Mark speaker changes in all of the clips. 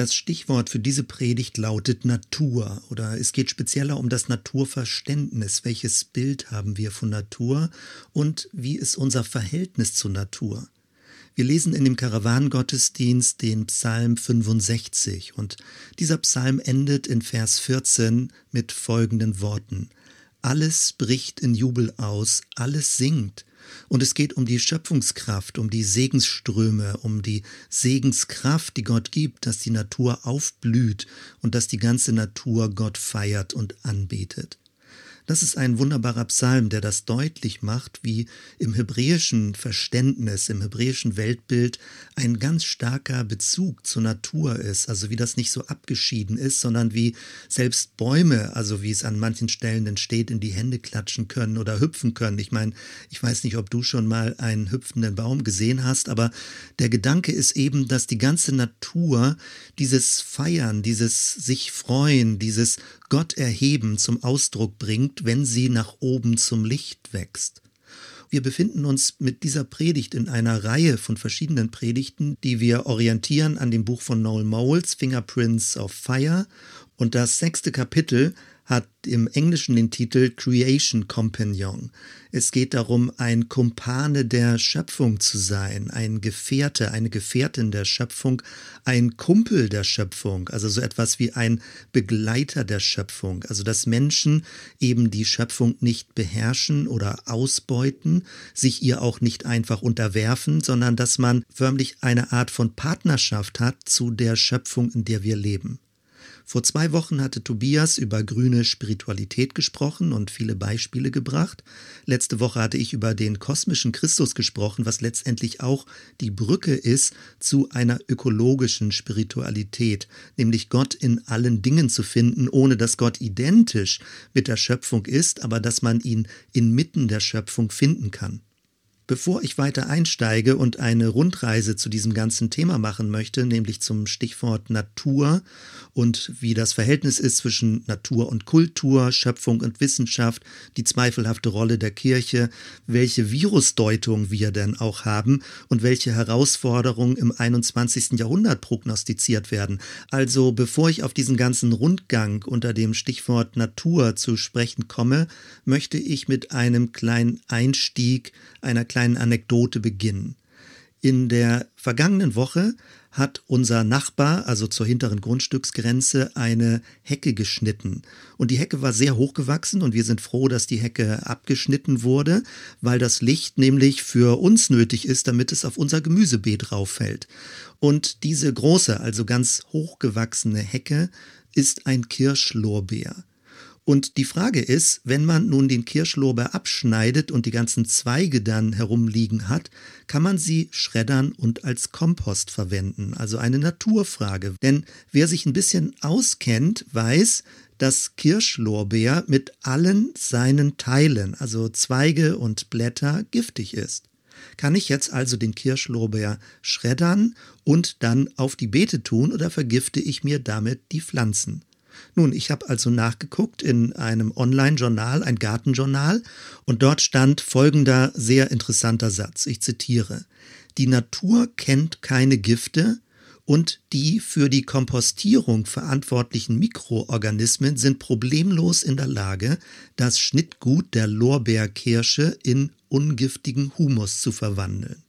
Speaker 1: Das Stichwort für diese Predigt lautet Natur oder es geht spezieller um das Naturverständnis. Welches Bild haben wir von Natur und wie ist unser Verhältnis zur Natur? Wir lesen in dem Karawanengottesdienst den Psalm 65 und dieser Psalm endet in Vers 14 mit folgenden Worten. Alles bricht in Jubel aus, alles singt, und es geht um die Schöpfungskraft, um die Segensströme, um die Segenskraft, die Gott gibt, dass die Natur aufblüht und dass die ganze Natur Gott feiert und anbetet. Das ist ein wunderbarer Psalm, der das deutlich macht, wie im hebräischen Verständnis, im hebräischen Weltbild ein ganz starker Bezug zur Natur ist. Also wie das nicht so abgeschieden ist, sondern wie selbst Bäume, also wie es an manchen Stellen denn steht, in die Hände klatschen können oder hüpfen können. Ich meine, ich weiß nicht, ob du schon mal einen hüpfenden Baum gesehen hast, aber der Gedanke ist eben, dass die ganze Natur dieses Feiern, dieses sich freuen, dieses Gott erheben zum Ausdruck bringt, wenn sie nach oben zum Licht wächst. Wir befinden uns mit dieser Predigt in einer Reihe von verschiedenen Predigten, die wir orientieren an dem Buch von Noel Moles, Fingerprints of Fire. Und das sechste Kapitel hat im Englischen den Titel Creation Companion. Es geht darum, ein Kumpane der Schöpfung zu sein, ein Gefährte, eine Gefährtin der Schöpfung, ein Kumpel der Schöpfung, also so etwas wie ein Begleiter der Schöpfung, also dass Menschen eben die Schöpfung nicht beherrschen oder ausbeuten, sich ihr auch nicht einfach unterwerfen, sondern dass man förmlich eine Art von Partnerschaft hat zu der Schöpfung, in der wir leben. Vor zwei Wochen hatte Tobias über grüne Spiritualität gesprochen und viele Beispiele gebracht. Letzte Woche hatte ich über den kosmischen Christus gesprochen, was letztendlich auch die Brücke ist zu einer ökologischen Spiritualität, nämlich Gott in allen Dingen zu finden, ohne dass Gott identisch mit der Schöpfung ist, aber dass man ihn inmitten der Schöpfung finden kann. Bevor ich weiter einsteige und eine Rundreise zu diesem ganzen Thema machen möchte, nämlich zum Stichwort Natur und wie das Verhältnis ist zwischen Natur und Kultur, Schöpfung und Wissenschaft, die zweifelhafte Rolle der Kirche, welche Virusdeutung wir denn auch haben und welche Herausforderungen im 21. Jahrhundert prognostiziert werden. Also bevor ich auf diesen ganzen Rundgang unter dem Stichwort Natur zu sprechen komme, möchte ich mit einem kleinen Einstieg, einer kleinen kleinen Anekdote beginnen. In der vergangenen Woche hat unser Nachbar, also zur hinteren Grundstücksgrenze, eine Hecke geschnitten. Und die Hecke war sehr hochgewachsen und wir sind froh, dass die Hecke abgeschnitten wurde, weil das Licht nämlich für uns nötig ist, damit es auf unser Gemüsebeet rauffällt. Und diese große, also ganz hochgewachsene Hecke ist ein Kirschlorbeer. Und die Frage ist, wenn man nun den Kirschlorbeer abschneidet und die ganzen Zweige dann herumliegen hat, kann man sie schreddern und als Kompost verwenden. Also eine Naturfrage. Denn wer sich ein bisschen auskennt, weiß, dass Kirschlorbeer mit allen seinen Teilen, also Zweige und Blätter, giftig ist. Kann ich jetzt also den Kirschlorbeer schreddern und dann auf die Beete tun oder vergifte ich mir damit die Pflanzen? Nun, ich habe also nachgeguckt in einem Online-Journal, ein Gartenjournal, und dort stand folgender sehr interessanter Satz. Ich zitiere. Die Natur kennt keine Gifte, und die für die Kompostierung verantwortlichen Mikroorganismen sind problemlos in der Lage, das Schnittgut der Lorbeerkirsche in ungiftigen Humus zu verwandeln.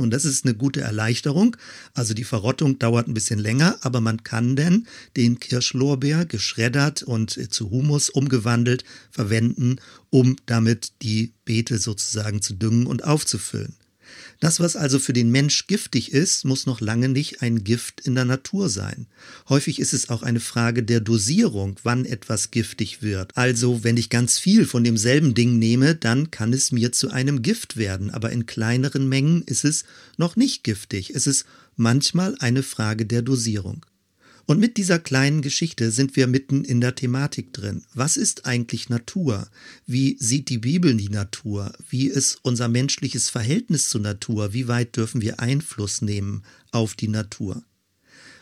Speaker 1: Nun, das ist eine gute Erleichterung. Also die Verrottung dauert ein bisschen länger, aber man kann denn den Kirschlorbeer geschreddert und zu Humus umgewandelt verwenden, um damit die Beete sozusagen zu düngen und aufzufüllen. Das, was also für den Mensch giftig ist, muss noch lange nicht ein Gift in der Natur sein. Häufig ist es auch eine Frage der Dosierung, wann etwas giftig wird. Also, wenn ich ganz viel von demselben Ding nehme, dann kann es mir zu einem Gift werden, aber in kleineren Mengen ist es noch nicht giftig. Es ist manchmal eine Frage der Dosierung. Und mit dieser kleinen Geschichte sind wir mitten in der Thematik drin. Was ist eigentlich Natur? Wie sieht die Bibel die Natur? Wie ist unser menschliches Verhältnis zur Natur? Wie weit dürfen wir Einfluss nehmen auf die Natur?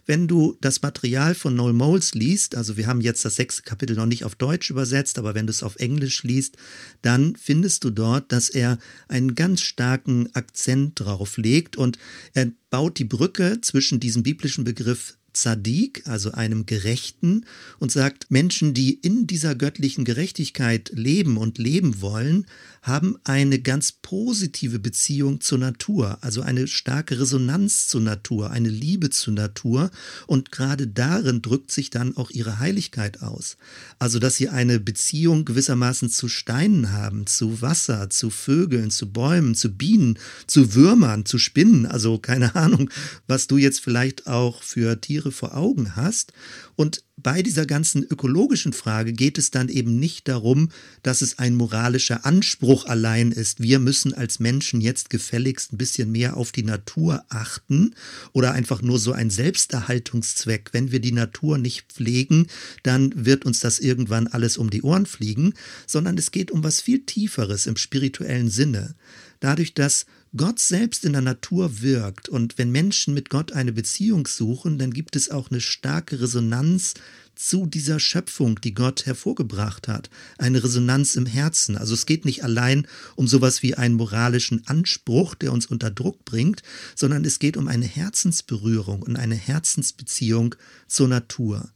Speaker 1: Wenn du das Material von Noel Moles liest, also wir haben jetzt das sechste Kapitel noch nicht auf Deutsch übersetzt, aber wenn du es auf Englisch liest, dann findest du dort, dass er einen ganz starken Akzent drauf legt und er baut die Brücke zwischen diesem biblischen Begriff Zadik, also einem Gerechten, und sagt, Menschen, die in dieser göttlichen Gerechtigkeit leben und leben wollen, haben eine ganz positive Beziehung zur Natur, also eine starke Resonanz zur Natur, eine Liebe zur Natur und gerade darin drückt sich dann auch ihre Heiligkeit aus. Also, dass sie eine Beziehung gewissermaßen zu Steinen haben, zu Wasser, zu Vögeln, zu Bäumen, zu Bienen, zu Würmern, zu Spinnen, also keine Ahnung, was du jetzt vielleicht auch für Tiere vor Augen hast. Und bei dieser ganzen ökologischen Frage geht es dann eben nicht darum, dass es ein moralischer Anspruch allein ist. Wir müssen als Menschen jetzt gefälligst ein bisschen mehr auf die Natur achten oder einfach nur so ein Selbsterhaltungszweck. Wenn wir die Natur nicht pflegen, dann wird uns das irgendwann alles um die Ohren fliegen, sondern es geht um was viel Tieferes im spirituellen Sinne. Dadurch, dass Gott selbst in der Natur wirkt und wenn Menschen mit Gott eine Beziehung suchen, dann gibt es auch eine starke Resonanz zu dieser Schöpfung, die Gott hervorgebracht hat. Eine Resonanz im Herzen. Also es geht nicht allein um sowas wie einen moralischen Anspruch, der uns unter Druck bringt, sondern es geht um eine Herzensberührung und eine Herzensbeziehung zur Natur.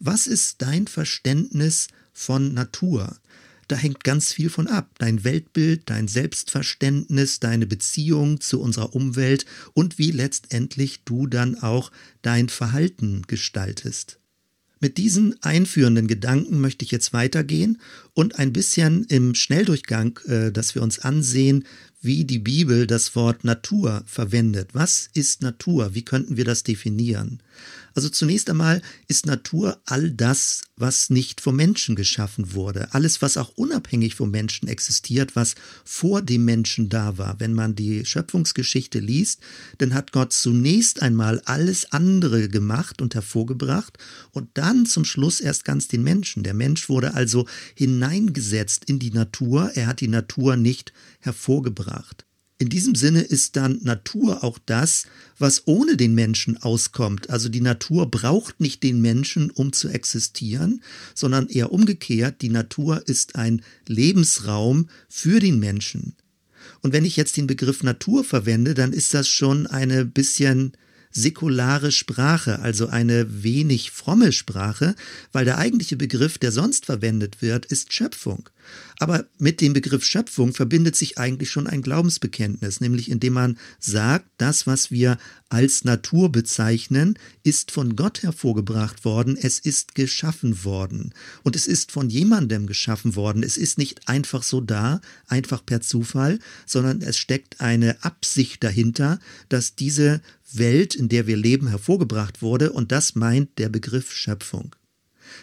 Speaker 1: Was ist dein Verständnis von Natur? Da hängt ganz viel von ab. Dein Weltbild, dein Selbstverständnis, deine Beziehung zu unserer Umwelt und wie letztendlich du dann auch dein Verhalten gestaltest. Mit diesen einführenden Gedanken möchte ich jetzt weitergehen und ein bisschen im Schnelldurchgang, äh, dass wir uns ansehen, wie die Bibel das Wort Natur verwendet. Was ist Natur? Wie könnten wir das definieren? Also zunächst einmal ist Natur all das, was nicht vom Menschen geschaffen wurde. Alles, was auch unabhängig vom Menschen existiert, was vor dem Menschen da war. Wenn man die Schöpfungsgeschichte liest, dann hat Gott zunächst einmal alles andere gemacht und hervorgebracht und dann zum Schluss erst ganz den Menschen. Der Mensch wurde also hineingesetzt in die Natur. Er hat die Natur nicht hervorgebracht. In diesem Sinne ist dann Natur auch das, was ohne den Menschen auskommt. Also die Natur braucht nicht den Menschen, um zu existieren, sondern eher umgekehrt, die Natur ist ein Lebensraum für den Menschen. Und wenn ich jetzt den Begriff Natur verwende, dann ist das schon eine bisschen säkulare Sprache, also eine wenig fromme Sprache, weil der eigentliche Begriff, der sonst verwendet wird, ist Schöpfung. Aber mit dem Begriff Schöpfung verbindet sich eigentlich schon ein Glaubensbekenntnis, nämlich indem man sagt, das, was wir als Natur bezeichnen, ist von Gott hervorgebracht worden, es ist geschaffen worden. Und es ist von jemandem geschaffen worden. Es ist nicht einfach so da, einfach per Zufall, sondern es steckt eine Absicht dahinter, dass diese Welt, in der wir leben, hervorgebracht wurde. Und das meint der Begriff Schöpfung.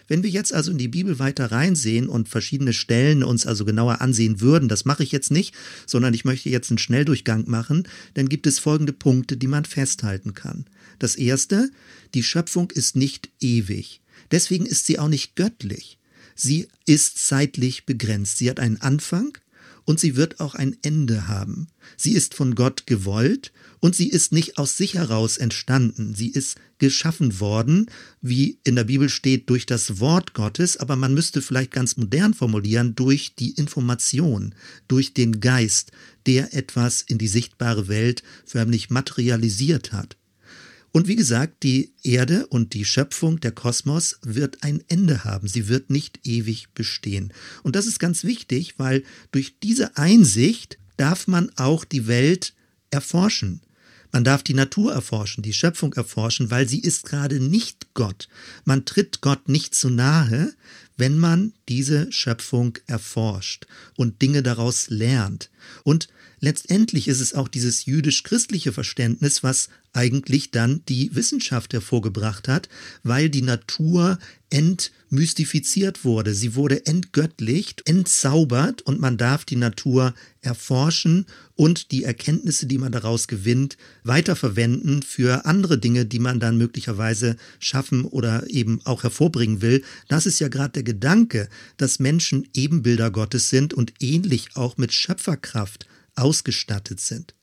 Speaker 1: Wenn wir jetzt also in die Bibel weiter reinsehen und verschiedene Stellen uns also genauer ansehen würden, das mache ich jetzt nicht, sondern ich möchte jetzt einen Schnelldurchgang machen, dann gibt es folgende Punkte, die man festhalten kann. Das erste, die Schöpfung ist nicht ewig. Deswegen ist sie auch nicht göttlich. Sie ist zeitlich begrenzt. Sie hat einen Anfang und sie wird auch ein Ende haben. Sie ist von Gott gewollt und sie ist nicht aus sich heraus entstanden. Sie ist geschaffen worden, wie in der Bibel steht, durch das Wort Gottes, aber man müsste vielleicht ganz modern formulieren, durch die Information, durch den Geist, der etwas in die sichtbare Welt förmlich materialisiert hat. Und wie gesagt, die Erde und die Schöpfung, der Kosmos, wird ein Ende haben. Sie wird nicht ewig bestehen. Und das ist ganz wichtig, weil durch diese Einsicht darf man auch die Welt erforschen. Man darf die Natur erforschen, die Schöpfung erforschen, weil sie ist gerade nicht Gott. Man tritt Gott nicht zu nahe, wenn man diese Schöpfung erforscht und Dinge daraus lernt. Und letztendlich ist es auch dieses jüdisch-christliche Verständnis, was eigentlich dann die Wissenschaft hervorgebracht hat, weil die Natur entmystifiziert wurde. Sie wurde entgöttlicht, entzaubert und man darf die Natur erforschen und die Erkenntnisse, die man daraus gewinnt, weiterverwenden für andere Dinge, die man dann möglicherweise schaffen oder eben auch hervorbringen will. Das ist ja gerade der Gedanke, dass Menschen Ebenbilder Gottes sind und ähnlich auch mit Schöpferkraft ausgestattet sind.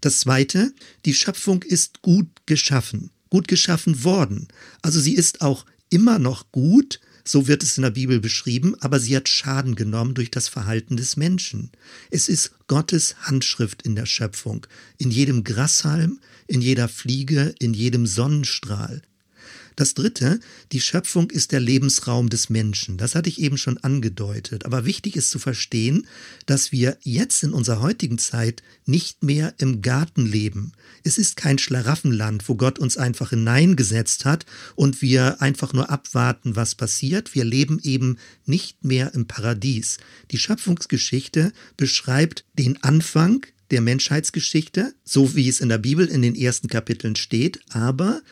Speaker 1: Das Zweite, die Schöpfung ist gut geschaffen, gut geschaffen worden. Also sie ist auch immer noch gut, so wird es in der Bibel beschrieben, aber sie hat Schaden genommen durch das Verhalten des Menschen. Es ist Gottes Handschrift in der Schöpfung, in jedem Grashalm, in jeder Fliege, in jedem Sonnenstrahl. Das dritte, die Schöpfung ist der Lebensraum des Menschen. Das hatte ich eben schon angedeutet. Aber wichtig ist zu verstehen, dass wir jetzt in unserer heutigen Zeit nicht mehr im Garten leben. Es ist kein Schlaraffenland, wo Gott uns einfach hineingesetzt hat und wir einfach nur abwarten, was passiert. Wir leben eben nicht mehr im Paradies. Die Schöpfungsgeschichte beschreibt den Anfang der Menschheitsgeschichte, so wie es in der Bibel in den ersten Kapiteln steht, aber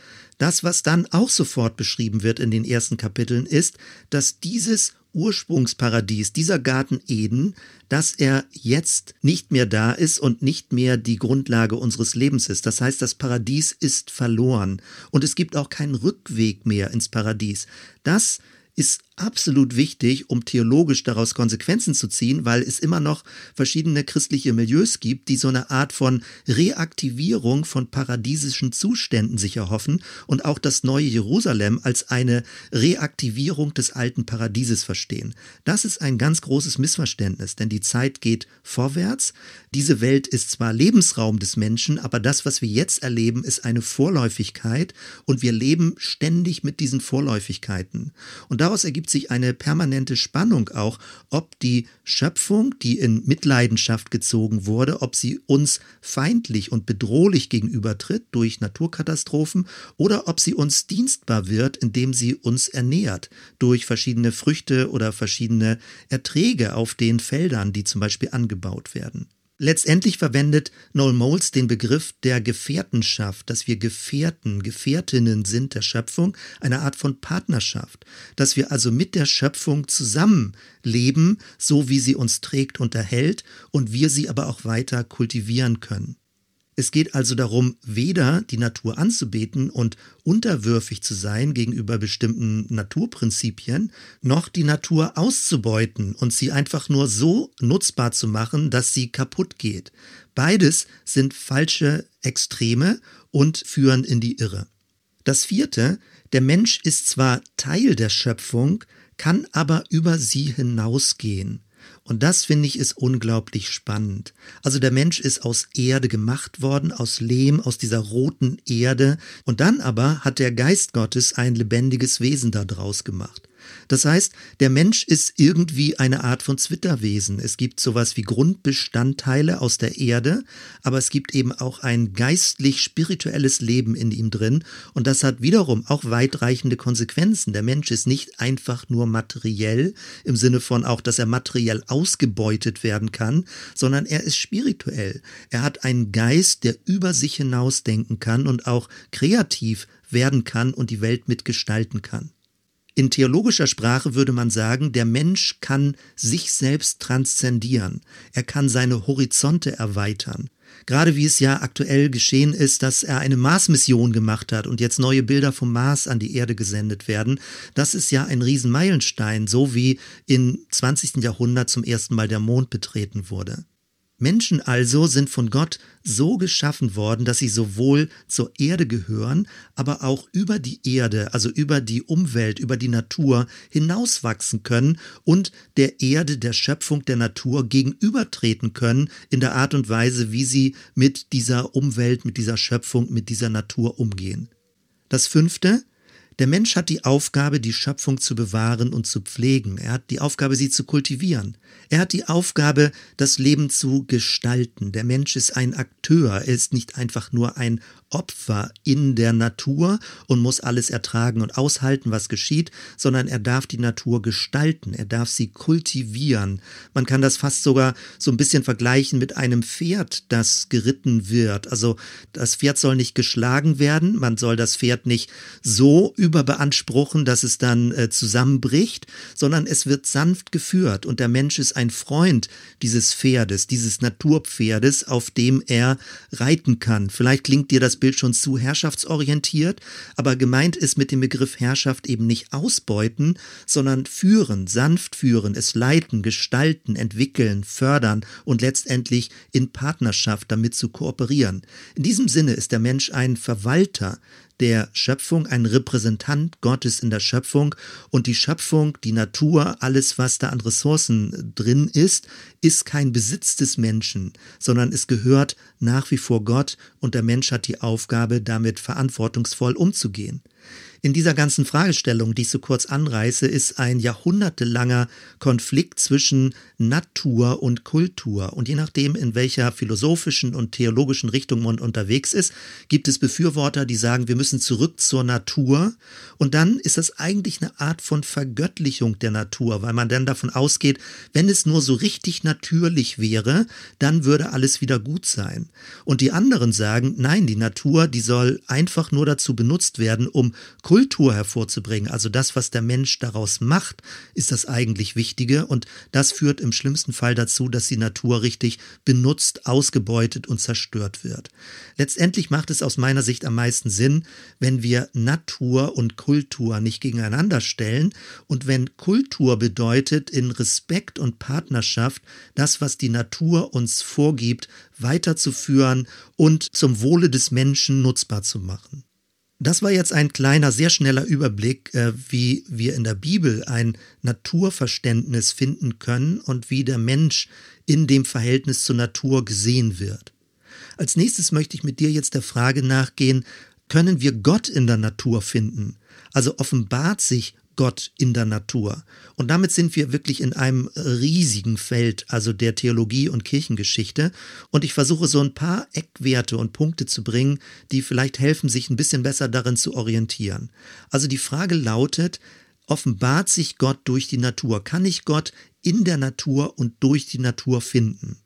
Speaker 1: das, was dann auch sofort beschrieben wird in den ersten Kapiteln, ist, dass dieses Ursprungsparadies, dieser Garten Eden, dass er jetzt nicht mehr da ist und nicht mehr die Grundlage unseres Lebens ist. Das heißt, das Paradies ist verloren und es gibt auch keinen Rückweg mehr ins Paradies. Das ist absolut wichtig, um theologisch daraus Konsequenzen zu ziehen, weil es immer noch verschiedene christliche Milieus gibt, die so eine Art von Reaktivierung von paradiesischen Zuständen sich erhoffen und auch das neue Jerusalem als eine Reaktivierung des alten Paradieses verstehen. Das ist ein ganz großes Missverständnis, denn die Zeit geht vorwärts. Diese Welt ist zwar Lebensraum des Menschen, aber das, was wir jetzt erleben, ist eine Vorläufigkeit und wir leben ständig mit diesen Vorläufigkeiten. Und daraus ergibt sich eine permanente Spannung auch, ob die Schöpfung, die in Mitleidenschaft gezogen wurde, ob sie uns feindlich und bedrohlich gegenübertritt durch Naturkatastrophen oder ob sie uns dienstbar wird, indem sie uns ernährt durch verschiedene Früchte oder verschiedene Erträge auf den Feldern, die zum Beispiel angebaut werden. Letztendlich verwendet Noel Moles den Begriff der Gefährtenschaft, dass wir Gefährten, Gefährtinnen sind der Schöpfung, eine Art von Partnerschaft, dass wir also mit der Schöpfung zusammenleben, so wie sie uns trägt und erhält und wir sie aber auch weiter kultivieren können. Es geht also darum, weder die Natur anzubeten und unterwürfig zu sein gegenüber bestimmten Naturprinzipien, noch die Natur auszubeuten und sie einfach nur so nutzbar zu machen, dass sie kaputt geht. Beides sind falsche Extreme und führen in die Irre. Das vierte, der Mensch ist zwar Teil der Schöpfung, kann aber über sie hinausgehen. Und das finde ich ist unglaublich spannend. Also der Mensch ist aus Erde gemacht worden, aus Lehm, aus dieser roten Erde. Und dann aber hat der Geist Gottes ein lebendiges Wesen daraus gemacht. Das heißt, der Mensch ist irgendwie eine Art von Zwitterwesen. Es gibt sowas wie Grundbestandteile aus der Erde, aber es gibt eben auch ein geistlich-spirituelles Leben in ihm drin und das hat wiederum auch weitreichende Konsequenzen. Der Mensch ist nicht einfach nur materiell im Sinne von auch, dass er materiell ausgebeutet werden kann, sondern er ist spirituell. Er hat einen Geist, der über sich hinaus denken kann und auch kreativ werden kann und die Welt mitgestalten kann. In theologischer Sprache würde man sagen, der Mensch kann sich selbst transzendieren. Er kann seine Horizonte erweitern. Gerade wie es ja aktuell geschehen ist, dass er eine Mars-Mission gemacht hat und jetzt neue Bilder vom Mars an die Erde gesendet werden, das ist ja ein Riesenmeilenstein, so wie im 20. Jahrhundert zum ersten Mal der Mond betreten wurde. Menschen also sind von Gott so geschaffen worden, dass sie sowohl zur Erde gehören, aber auch über die Erde, also über die Umwelt, über die Natur hinauswachsen können und der Erde, der Schöpfung der Natur gegenübertreten können in der Art und Weise, wie sie mit dieser Umwelt, mit dieser Schöpfung, mit dieser Natur umgehen. Das fünfte, der Mensch hat die Aufgabe, die Schöpfung zu bewahren und zu pflegen. Er hat die Aufgabe, sie zu kultivieren. Er hat die Aufgabe, das Leben zu gestalten. Der Mensch ist ein Akteur. Er ist nicht einfach nur ein Opfer in der Natur und muss alles ertragen und aushalten, was geschieht, sondern er darf die Natur gestalten, er darf sie kultivieren. Man kann das fast sogar so ein bisschen vergleichen mit einem Pferd, das geritten wird. Also das Pferd soll nicht geschlagen werden, man soll das Pferd nicht so überbeanspruchen, dass es dann äh, zusammenbricht, sondern es wird sanft geführt und der Mensch ist ein Freund dieses Pferdes, dieses Naturpferdes, auf dem er reiten kann. Vielleicht klingt dir das Bild schon zu herrschaftsorientiert, aber gemeint ist mit dem Begriff Herrschaft eben nicht ausbeuten, sondern führen, sanft führen, es leiten, gestalten, entwickeln, fördern und letztendlich in Partnerschaft damit zu kooperieren. In diesem Sinne ist der Mensch ein Verwalter der Schöpfung, ein Repräsentant Gottes in der Schöpfung und die Schöpfung, die Natur, alles, was da an Ressourcen drin ist, ist kein Besitz des Menschen, sondern es gehört nach wie vor Gott und der Mensch hat die Aufgabe, damit verantwortungsvoll umzugehen. In dieser ganzen Fragestellung, die ich so kurz anreiße, ist ein jahrhundertelanger Konflikt zwischen Natur und Kultur. Und je nachdem, in welcher philosophischen und theologischen Richtung man unterwegs ist, gibt es Befürworter, die sagen, wir müssen zurück zur Natur. Und dann ist das eigentlich eine Art von Vergöttlichung der Natur, weil man dann davon ausgeht, wenn es nur so richtig natürlich wäre, dann würde alles wieder gut sein. Und die anderen sagen, nein, die Natur, die soll einfach nur dazu benutzt werden, um Kultur hervorzubringen, also das, was der Mensch daraus macht, ist das eigentlich Wichtige und das führt im schlimmsten Fall dazu, dass die Natur richtig benutzt, ausgebeutet und zerstört wird. Letztendlich macht es aus meiner Sicht am meisten Sinn, wenn wir Natur und Kultur nicht gegeneinander stellen und wenn Kultur bedeutet, in Respekt und Partnerschaft das, was die Natur uns vorgibt, weiterzuführen und zum Wohle des Menschen nutzbar zu machen. Das war jetzt ein kleiner, sehr schneller Überblick, äh, wie wir in der Bibel ein Naturverständnis finden können und wie der Mensch in dem Verhältnis zur Natur gesehen wird. Als nächstes möchte ich mit dir jetzt der Frage nachgehen, können wir Gott in der Natur finden? Also offenbart sich Gott in der Natur. Und damit sind wir wirklich in einem riesigen Feld, also der Theologie und Kirchengeschichte. Und ich versuche so ein paar Eckwerte und Punkte zu bringen, die vielleicht helfen, sich ein bisschen besser darin zu orientieren. Also die Frage lautet, offenbart sich Gott durch die Natur? Kann ich Gott in der Natur und durch die Natur finden?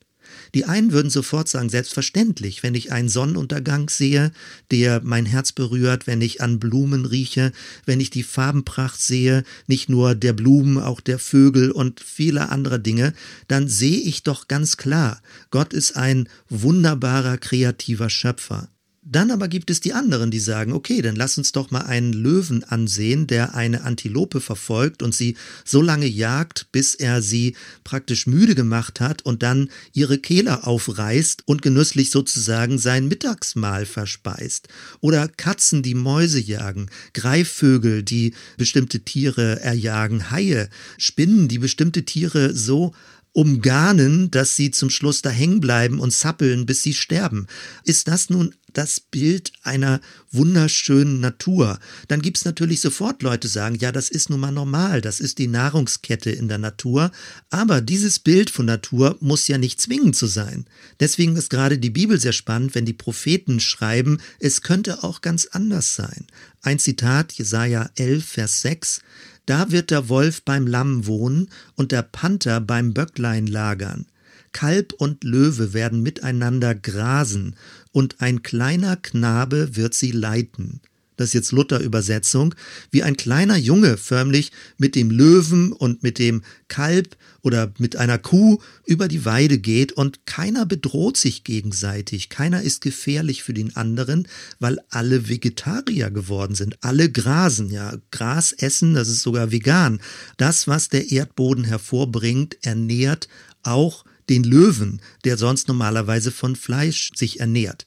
Speaker 1: Die einen würden sofort sagen, selbstverständlich, wenn ich einen Sonnenuntergang sehe, der mein Herz berührt, wenn ich an Blumen rieche, wenn ich die Farbenpracht sehe, nicht nur der Blumen, auch der Vögel und viele andere Dinge, dann sehe ich doch ganz klar, Gott ist ein wunderbarer, kreativer Schöpfer. Dann aber gibt es die anderen, die sagen, okay, dann lass uns doch mal einen Löwen ansehen, der eine Antilope verfolgt und sie so lange jagt, bis er sie praktisch müde gemacht hat und dann ihre Kehle aufreißt und genüsslich sozusagen sein Mittagsmahl verspeist. Oder Katzen, die Mäuse jagen, Greifvögel, die bestimmte Tiere erjagen, Haie, Spinnen, die bestimmte Tiere so umgarnen, dass sie zum Schluss da hängen bleiben und zappeln, bis sie sterben. Ist das nun das Bild einer wunderschönen Natur? Dann gibt's natürlich sofort Leute, sagen, ja, das ist nun mal normal, das ist die Nahrungskette in der Natur. Aber dieses Bild von Natur muss ja nicht zwingend so sein. Deswegen ist gerade die Bibel sehr spannend, wenn die Propheten schreiben, es könnte auch ganz anders sein. Ein Zitat, Jesaja 11, Vers 6. Da wird der Wolf beim Lamm wohnen und der Panther beim Böcklein lagern. Kalb und Löwe werden miteinander grasen und ein kleiner Knabe wird sie leiten das ist jetzt Luther-Übersetzung, wie ein kleiner Junge förmlich mit dem Löwen und mit dem Kalb oder mit einer Kuh über die Weide geht und keiner bedroht sich gegenseitig, keiner ist gefährlich für den anderen, weil alle Vegetarier geworden sind, alle grasen, ja, Gras essen, das ist sogar vegan. Das, was der Erdboden hervorbringt, ernährt auch den Löwen, der sonst normalerweise von Fleisch sich ernährt.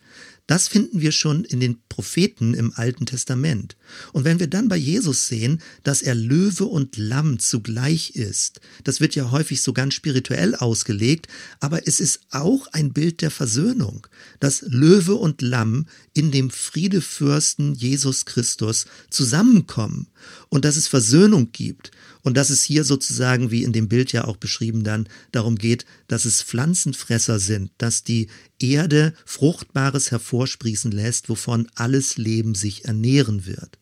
Speaker 1: Das finden wir schon in den Propheten im Alten Testament. Und wenn wir dann bei Jesus sehen, dass er Löwe und Lamm zugleich ist, das wird ja häufig so ganz spirituell ausgelegt, aber es ist auch ein Bild der Versöhnung, dass Löwe und Lamm in dem Friedefürsten Jesus Christus zusammenkommen und dass es Versöhnung gibt und dass es hier sozusagen, wie in dem Bild ja auch beschrieben dann, darum geht, dass es Pflanzenfresser sind, dass die Erde Fruchtbares hervorsprießen lässt, wovon alles Leben sich ernähren wird.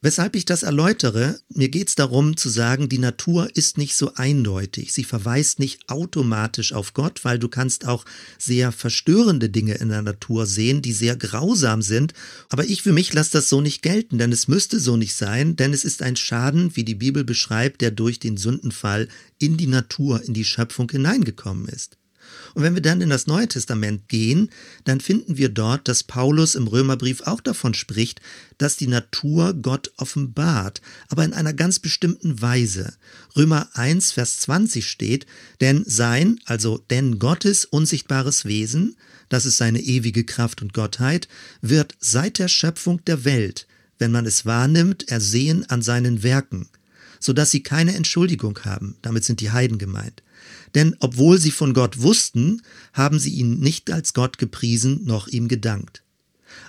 Speaker 1: Weshalb ich das erläutere, mir geht es darum zu sagen, die Natur ist nicht so eindeutig. Sie verweist nicht automatisch auf Gott, weil du kannst auch sehr verstörende Dinge in der Natur sehen, die sehr grausam sind. Aber ich für mich lasse das so nicht gelten, denn es müsste so nicht sein, denn es ist ein Schaden, wie die Bibel beschreibt, der durch den Sündenfall in die Natur, in die Schöpfung hineingekommen ist. Und wenn wir dann in das Neue Testament gehen, dann finden wir dort, dass Paulus im Römerbrief auch davon spricht, dass die Natur Gott offenbart, aber in einer ganz bestimmten Weise. Römer 1, Vers 20 steht, denn sein, also denn Gottes unsichtbares Wesen, das ist seine ewige Kraft und Gottheit, wird seit der Schöpfung der Welt, wenn man es wahrnimmt, ersehen an seinen Werken, so dass sie keine Entschuldigung haben, damit sind die Heiden gemeint. Denn obwohl sie von Gott wussten, haben sie ihn nicht als Gott gepriesen noch ihm gedankt.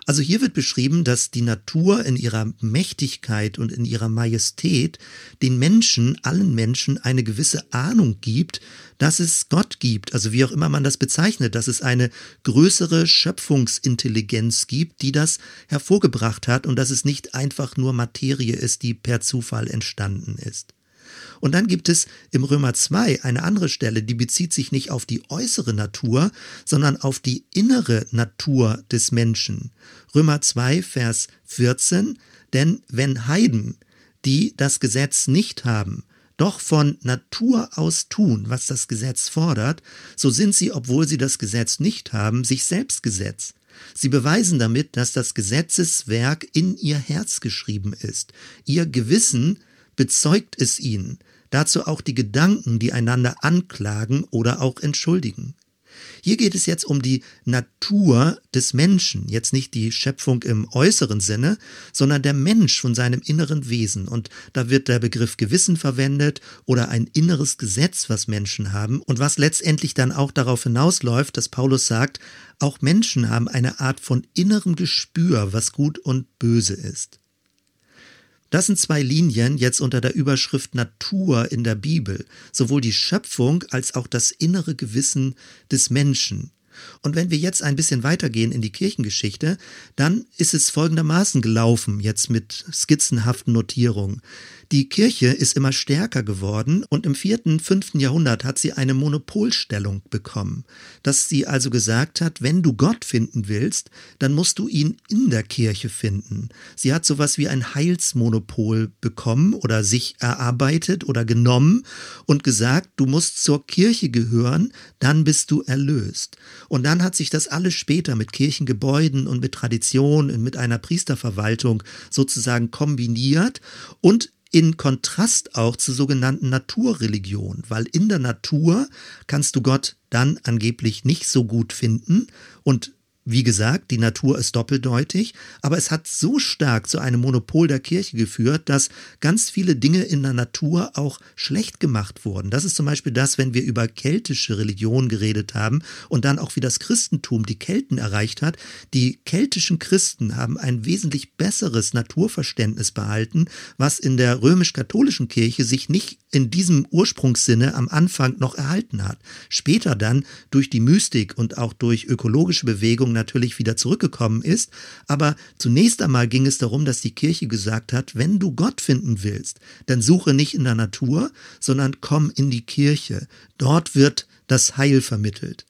Speaker 1: Also hier wird beschrieben, dass die Natur in ihrer Mächtigkeit und in ihrer Majestät den Menschen, allen Menschen eine gewisse Ahnung gibt, dass es Gott gibt, also wie auch immer man das bezeichnet, dass es eine größere Schöpfungsintelligenz gibt, die das hervorgebracht hat und dass es nicht einfach nur Materie ist, die per Zufall entstanden ist. Und dann gibt es im Römer 2 eine andere Stelle, die bezieht sich nicht auf die äußere Natur, sondern auf die innere Natur des Menschen. Römer 2, Vers 14, denn wenn Heiden, die das Gesetz nicht haben, doch von Natur aus tun, was das Gesetz fordert, so sind sie, obwohl sie das Gesetz nicht haben, sich selbst Gesetz. Sie beweisen damit, dass das Gesetzeswerk in ihr Herz geschrieben ist. Ihr Gewissen bezeugt es ihnen. Dazu auch die Gedanken, die einander anklagen oder auch entschuldigen. Hier geht es jetzt um die Natur des Menschen, jetzt nicht die Schöpfung im äußeren Sinne, sondern der Mensch von seinem inneren Wesen. Und da wird der Begriff Gewissen verwendet oder ein inneres Gesetz, was Menschen haben und was letztendlich dann auch darauf hinausläuft, dass Paulus sagt, auch Menschen haben eine Art von innerem Gespür, was gut und böse ist. Das sind zwei Linien jetzt unter der Überschrift Natur in der Bibel, sowohl die Schöpfung als auch das innere Gewissen des Menschen. Und wenn wir jetzt ein bisschen weitergehen in die Kirchengeschichte, dann ist es folgendermaßen gelaufen, jetzt mit skizzenhaften Notierungen. Die Kirche ist immer stärker geworden und im vierten, fünften Jahrhundert hat sie eine Monopolstellung bekommen, dass sie also gesagt hat, wenn du Gott finden willst, dann musst du ihn in der Kirche finden. Sie hat sowas wie ein Heilsmonopol bekommen oder sich erarbeitet oder genommen und gesagt, du musst zur Kirche gehören, dann bist du erlöst. Und dann hat sich das alles später mit Kirchengebäuden und mit Tradition und mit einer Priesterverwaltung sozusagen kombiniert und in Kontrast auch zu sogenannten Naturreligionen, weil in der Natur kannst du Gott dann angeblich nicht so gut finden und wie gesagt, die Natur ist doppeldeutig, aber es hat so stark zu einem Monopol der Kirche geführt, dass ganz viele Dinge in der Natur auch schlecht gemacht wurden. Das ist zum Beispiel das, wenn wir über keltische Religion geredet haben und dann auch wie das Christentum die Kelten erreicht hat. Die keltischen Christen haben ein wesentlich besseres Naturverständnis behalten, was in der römisch-katholischen Kirche sich nicht in diesem Ursprungssinne am Anfang noch erhalten hat. Später dann durch die Mystik und auch durch ökologische Bewegungen natürlich wieder zurückgekommen ist. Aber zunächst einmal ging es darum, dass die Kirche gesagt hat, wenn du Gott finden willst, dann suche nicht in der Natur, sondern komm in die Kirche. Dort wird das Heil vermittelt.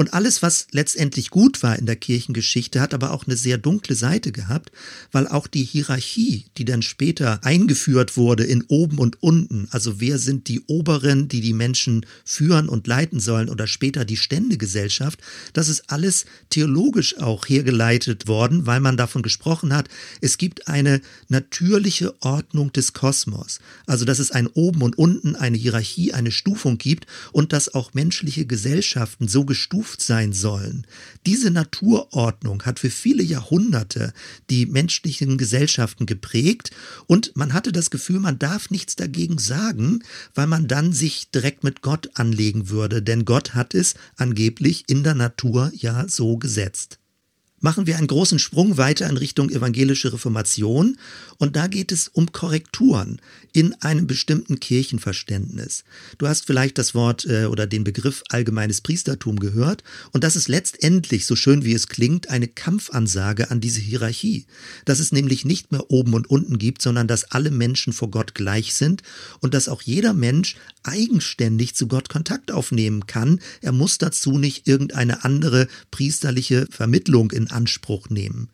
Speaker 1: Und alles, was letztendlich gut war in der Kirchengeschichte, hat aber auch eine sehr dunkle Seite gehabt, weil auch die Hierarchie, die dann später eingeführt wurde in oben und unten, also wer sind die Oberen, die die Menschen führen und leiten sollen oder später die Ständegesellschaft, das ist alles theologisch auch hergeleitet worden, weil man davon gesprochen hat, es gibt eine natürliche Ordnung des Kosmos. Also, dass es ein Oben und Unten, eine Hierarchie, eine Stufung gibt und dass auch menschliche Gesellschaften so gestuft Zukunft sein sollen. Diese Naturordnung hat für viele Jahrhunderte die menschlichen Gesellschaften geprägt und man hatte das Gefühl, man darf nichts dagegen sagen, weil man dann sich direkt mit Gott anlegen würde, denn Gott hat es angeblich in der Natur ja so gesetzt machen wir einen großen Sprung weiter in Richtung evangelische Reformation und da geht es um Korrekturen in einem bestimmten Kirchenverständnis. Du hast vielleicht das Wort äh, oder den Begriff allgemeines Priestertum gehört und das ist letztendlich, so schön wie es klingt, eine Kampfansage an diese Hierarchie, dass es nämlich nicht mehr oben und unten gibt, sondern dass alle Menschen vor Gott gleich sind und dass auch jeder Mensch eigenständig zu Gott Kontakt aufnehmen kann. Er muss dazu nicht irgendeine andere priesterliche Vermittlung in Anspruch nehmen.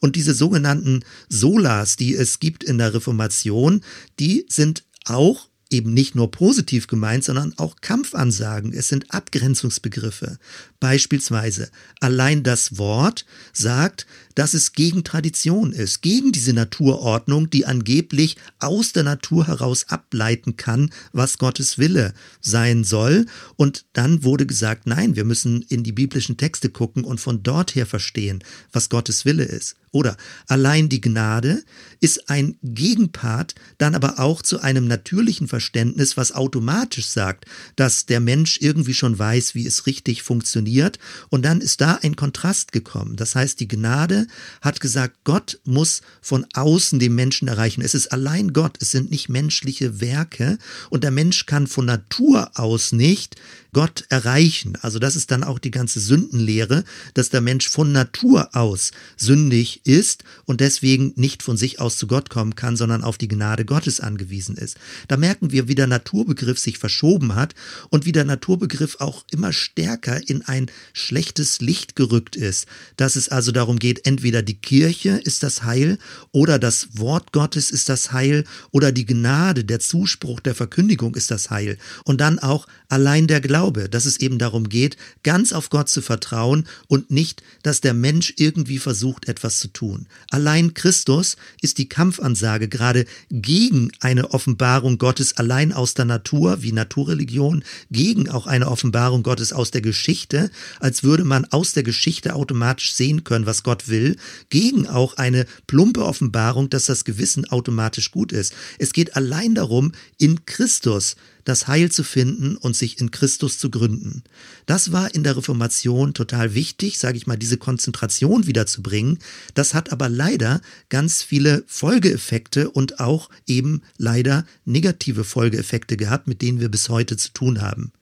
Speaker 1: Und diese sogenannten Solas, die es gibt in der Reformation, die sind auch eben nicht nur positiv gemeint, sondern auch Kampfansagen. Es sind Abgrenzungsbegriffe. Beispielsweise allein das Wort sagt, dass es gegen Tradition ist, gegen diese Naturordnung, die angeblich aus der Natur heraus ableiten kann, was Gottes Wille sein soll. Und dann wurde gesagt, nein, wir müssen in die biblischen Texte gucken und von dort her verstehen, was Gottes Wille ist. Oder allein die Gnade ist ein Gegenpart dann aber auch zu einem natürlichen Verständnis, was automatisch sagt, dass der Mensch irgendwie schon weiß, wie es richtig funktioniert. Und dann ist da ein Kontrast gekommen. Das heißt, die Gnade hat gesagt, Gott muss von außen den Menschen erreichen. Es ist allein Gott, es sind nicht menschliche Werke. Und der Mensch kann von Natur aus nicht Gott erreichen. Also das ist dann auch die ganze Sündenlehre, dass der Mensch von Natur aus sündig ist und deswegen nicht von sich aus zu Gott kommen kann, sondern auf die Gnade Gottes angewiesen ist. Da merken wir, wie der Naturbegriff sich verschoben hat und wie der Naturbegriff auch immer stärker in ein schlechtes Licht gerückt ist. Dass es also darum geht, entweder die Kirche ist das Heil oder das Wort Gottes ist das Heil oder die Gnade, der Zuspruch der Verkündigung ist das Heil. Und dann auch allein der Glaube dass es eben darum geht, ganz auf Gott zu vertrauen und nicht, dass der Mensch irgendwie versucht, etwas zu tun. Allein Christus ist die Kampfansage gerade gegen eine Offenbarung Gottes allein aus der Natur, wie Naturreligion, gegen auch eine Offenbarung Gottes aus der Geschichte, als würde man aus der Geschichte automatisch sehen können, was Gott will, gegen auch eine plumpe Offenbarung, dass das Gewissen automatisch gut ist. Es geht allein darum, in Christus das Heil zu finden und sich in Christus zu gründen. Das war in der Reformation total wichtig, sage ich mal, diese Konzentration wiederzubringen. Das hat aber leider ganz viele Folgeeffekte und auch eben leider negative Folgeeffekte gehabt, mit denen wir bis heute zu tun haben.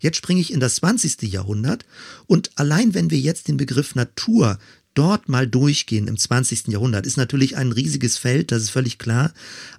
Speaker 1: Jetzt springe ich in das 20. Jahrhundert und allein wenn wir jetzt den Begriff Natur dort mal durchgehen im 20. Jahrhundert, ist natürlich ein riesiges Feld, das ist völlig klar.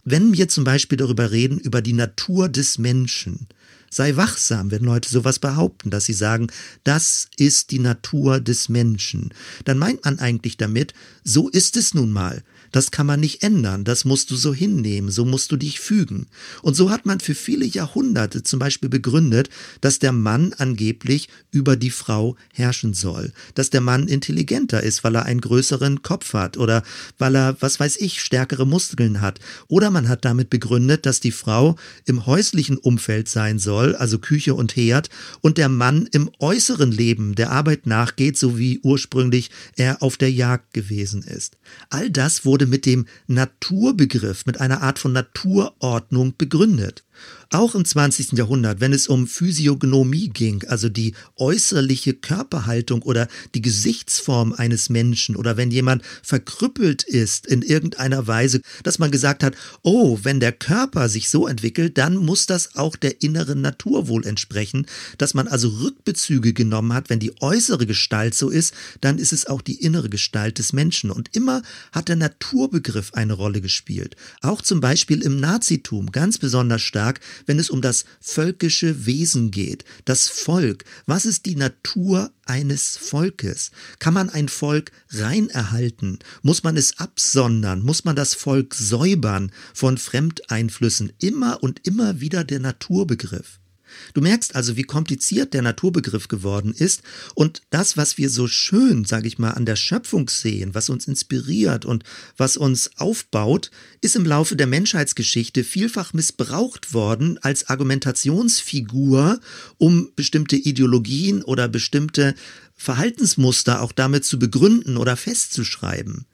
Speaker 1: Wenn wir zum Beispiel darüber reden, über die Natur des Menschen, sei wachsam, wenn Leute sowas behaupten, dass sie sagen, das ist die Natur des Menschen, dann meint man eigentlich damit, so ist es nun mal. Das kann man nicht ändern, das musst du so hinnehmen, so musst du dich fügen. Und so hat man für viele Jahrhunderte zum Beispiel begründet, dass der Mann angeblich über die Frau herrschen soll, dass der Mann intelligenter ist, weil er einen größeren Kopf hat oder weil er, was weiß ich, stärkere Muskeln hat. Oder man hat damit begründet, dass die Frau im häuslichen Umfeld sein soll, also Küche und Herd, und der Mann im äußeren Leben der Arbeit nachgeht, so wie ursprünglich er auf der Jagd gewesen ist. All das wurde wurde mit dem Naturbegriff, mit einer Art von Naturordnung begründet. Auch im 20. Jahrhundert, wenn es um Physiognomie ging, also die äußerliche Körperhaltung oder die Gesichtsform eines Menschen oder wenn jemand verkrüppelt ist in irgendeiner Weise, dass man gesagt hat, oh, wenn der Körper sich so entwickelt, dann muss das auch der inneren Natur wohl entsprechen, dass man also Rückbezüge genommen hat, wenn die äußere Gestalt so ist, dann ist es auch die innere Gestalt des Menschen. Und immer hat der Naturbegriff eine Rolle gespielt. Auch zum Beispiel im Nazitum ganz besonders stark, wenn es um das völkische Wesen geht, das Volk. Was ist die Natur eines Volkes? Kann man ein Volk rein erhalten? Muss man es absondern? Muss man das Volk säubern von Fremdeinflüssen? Immer und immer wieder der Naturbegriff. Du merkst also, wie kompliziert der Naturbegriff geworden ist und das, was wir so schön, sage ich mal, an der Schöpfung sehen, was uns inspiriert und was uns aufbaut, ist im Laufe der Menschheitsgeschichte vielfach missbraucht worden als Argumentationsfigur, um bestimmte Ideologien oder bestimmte Verhaltensmuster auch damit zu begründen oder festzuschreiben.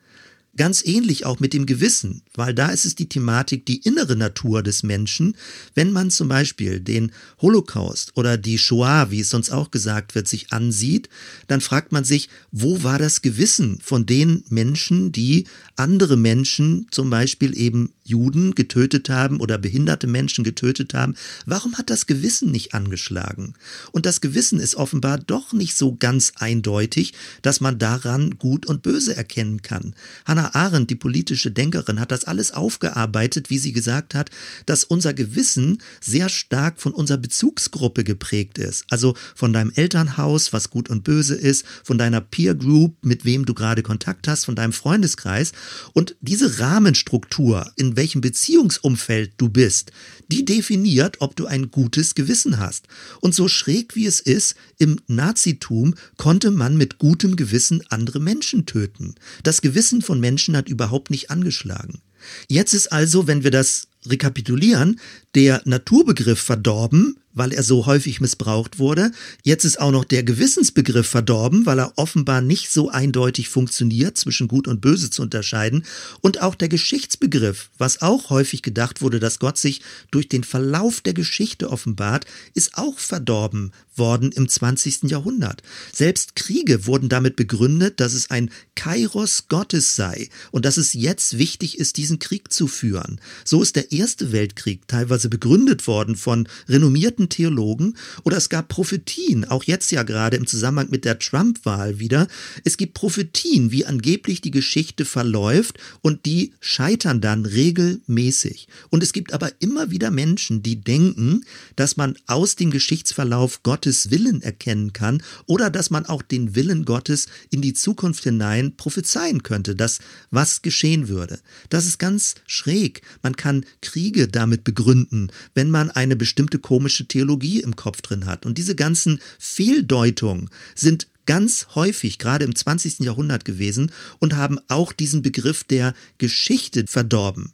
Speaker 1: Ganz ähnlich auch mit dem Gewissen, weil da ist es die Thematik, die innere Natur des Menschen. Wenn man zum Beispiel den Holocaust oder die Shoah, wie es sonst auch gesagt wird, sich ansieht, dann fragt man sich, wo war das Gewissen von den Menschen, die andere Menschen, zum Beispiel eben Juden getötet haben oder behinderte Menschen getötet haben, warum hat das Gewissen nicht angeschlagen? Und das Gewissen ist offenbar doch nicht so ganz eindeutig, dass man daran Gut und Böse erkennen kann. Hannah Arendt, die politische Denkerin, hat das alles aufgearbeitet, wie sie gesagt hat, dass unser Gewissen sehr stark von unserer Bezugsgruppe geprägt ist. Also von deinem Elternhaus, was gut und böse ist, von deiner Peer Group, mit wem du gerade Kontakt hast, von deinem Freundeskreis. Und diese Rahmenstruktur, in welchem Beziehungsumfeld du bist, die definiert, ob du ein gutes Gewissen hast. Und so schräg wie es ist, im Nazitum konnte man mit gutem Gewissen andere Menschen töten. Das Gewissen von Menschen hat überhaupt nicht angeschlagen. Jetzt ist also, wenn wir das rekapitulieren, der Naturbegriff verdorben, weil er so häufig missbraucht wurde. Jetzt ist auch noch der Gewissensbegriff verdorben, weil er offenbar nicht so eindeutig funktioniert, zwischen Gut und Böse zu unterscheiden. Und auch der Geschichtsbegriff, was auch häufig gedacht wurde, dass Gott sich durch den Verlauf der Geschichte offenbart, ist auch verdorben worden im 20. Jahrhundert. Selbst Kriege wurden damit begründet, dass es ein Kairos Gottes sei und dass es jetzt wichtig ist, diesen Krieg zu führen. So ist der Erste Weltkrieg teilweise begründet worden von renommierten Theologen oder es gab Prophetien, auch jetzt ja gerade im Zusammenhang mit der Trump-Wahl wieder. Es gibt Prophetien, wie angeblich die Geschichte verläuft und die scheitern dann regelmäßig. Und es gibt aber immer wieder Menschen, die denken, dass man aus dem Geschichtsverlauf Gott Gottes Willen erkennen kann oder dass man auch den Willen Gottes in die Zukunft hinein prophezeien könnte, dass was geschehen würde. Das ist ganz schräg. Man kann Kriege damit begründen, wenn man eine bestimmte komische Theologie im Kopf drin hat. Und diese ganzen Fehldeutungen sind ganz häufig, gerade im 20. Jahrhundert gewesen und haben auch diesen Begriff der Geschichte verdorben.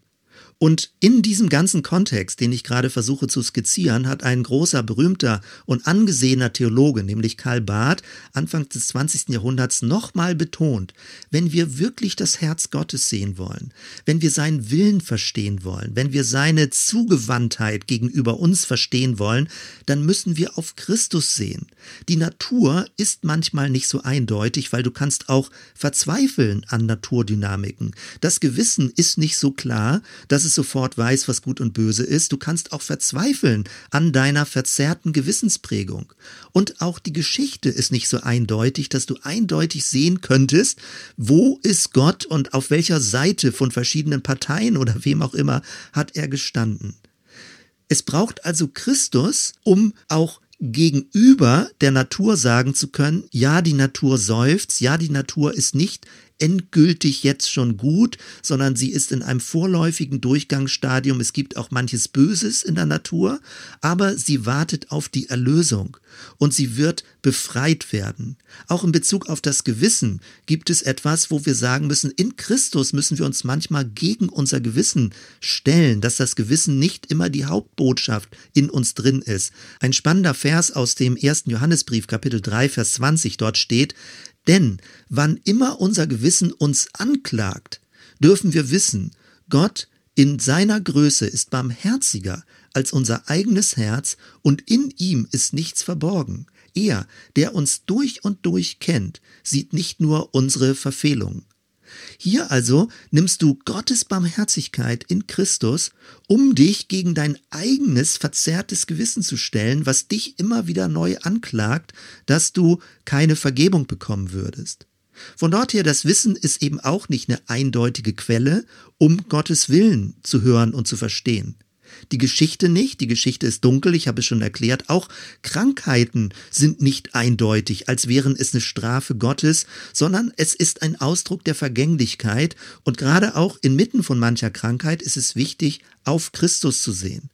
Speaker 1: Und in diesem ganzen Kontext, den ich gerade versuche zu skizzieren, hat ein großer, berühmter und angesehener Theologe, nämlich Karl Barth, Anfang des 20. Jahrhunderts nochmal betont, wenn wir wirklich das Herz Gottes sehen wollen, wenn wir seinen Willen verstehen wollen, wenn wir seine Zugewandtheit gegenüber uns verstehen wollen, dann müssen wir auf Christus sehen. Die Natur ist manchmal nicht so eindeutig, weil du kannst auch verzweifeln an Naturdynamiken. Das Gewissen ist nicht so klar, dass es es sofort weiß, was gut und böse ist. Du kannst auch verzweifeln an deiner verzerrten Gewissensprägung. Und auch die Geschichte ist nicht so eindeutig, dass du eindeutig sehen könntest, wo ist Gott und auf welcher Seite von verschiedenen Parteien oder wem auch immer hat er gestanden. Es braucht also Christus, um auch gegenüber der Natur sagen zu können, ja, die Natur seufzt, ja, die Natur ist nicht endgültig jetzt schon gut, sondern sie ist in einem vorläufigen Durchgangsstadium. Es gibt auch manches Böses in der Natur, aber sie wartet auf die Erlösung und sie wird befreit werden. Auch in Bezug auf das Gewissen gibt es etwas, wo wir sagen müssen, in Christus müssen wir uns manchmal gegen unser Gewissen stellen, dass das Gewissen nicht immer die Hauptbotschaft in uns drin ist. Ein spannender Vers aus dem ersten Johannesbrief, Kapitel 3, Vers 20, dort steht, denn wann immer unser Gewissen uns anklagt, dürfen wir wissen, Gott in seiner Größe ist barmherziger als unser eigenes Herz und in ihm ist nichts verborgen. Er, der uns durch und durch kennt, sieht nicht nur unsere Verfehlungen. Hier also nimmst du Gottes Barmherzigkeit in Christus, um dich gegen dein eigenes verzerrtes Gewissen zu stellen, was dich immer wieder neu anklagt, dass du keine Vergebung bekommen würdest. Von dort her, das Wissen ist eben auch nicht eine eindeutige Quelle, um Gottes Willen zu hören und zu verstehen. Die Geschichte nicht, die Geschichte ist dunkel, ich habe es schon erklärt, auch Krankheiten sind nicht eindeutig, als wären es eine Strafe Gottes, sondern es ist ein Ausdruck der Vergänglichkeit und gerade auch inmitten von mancher Krankheit ist es wichtig, auf Christus zu sehen.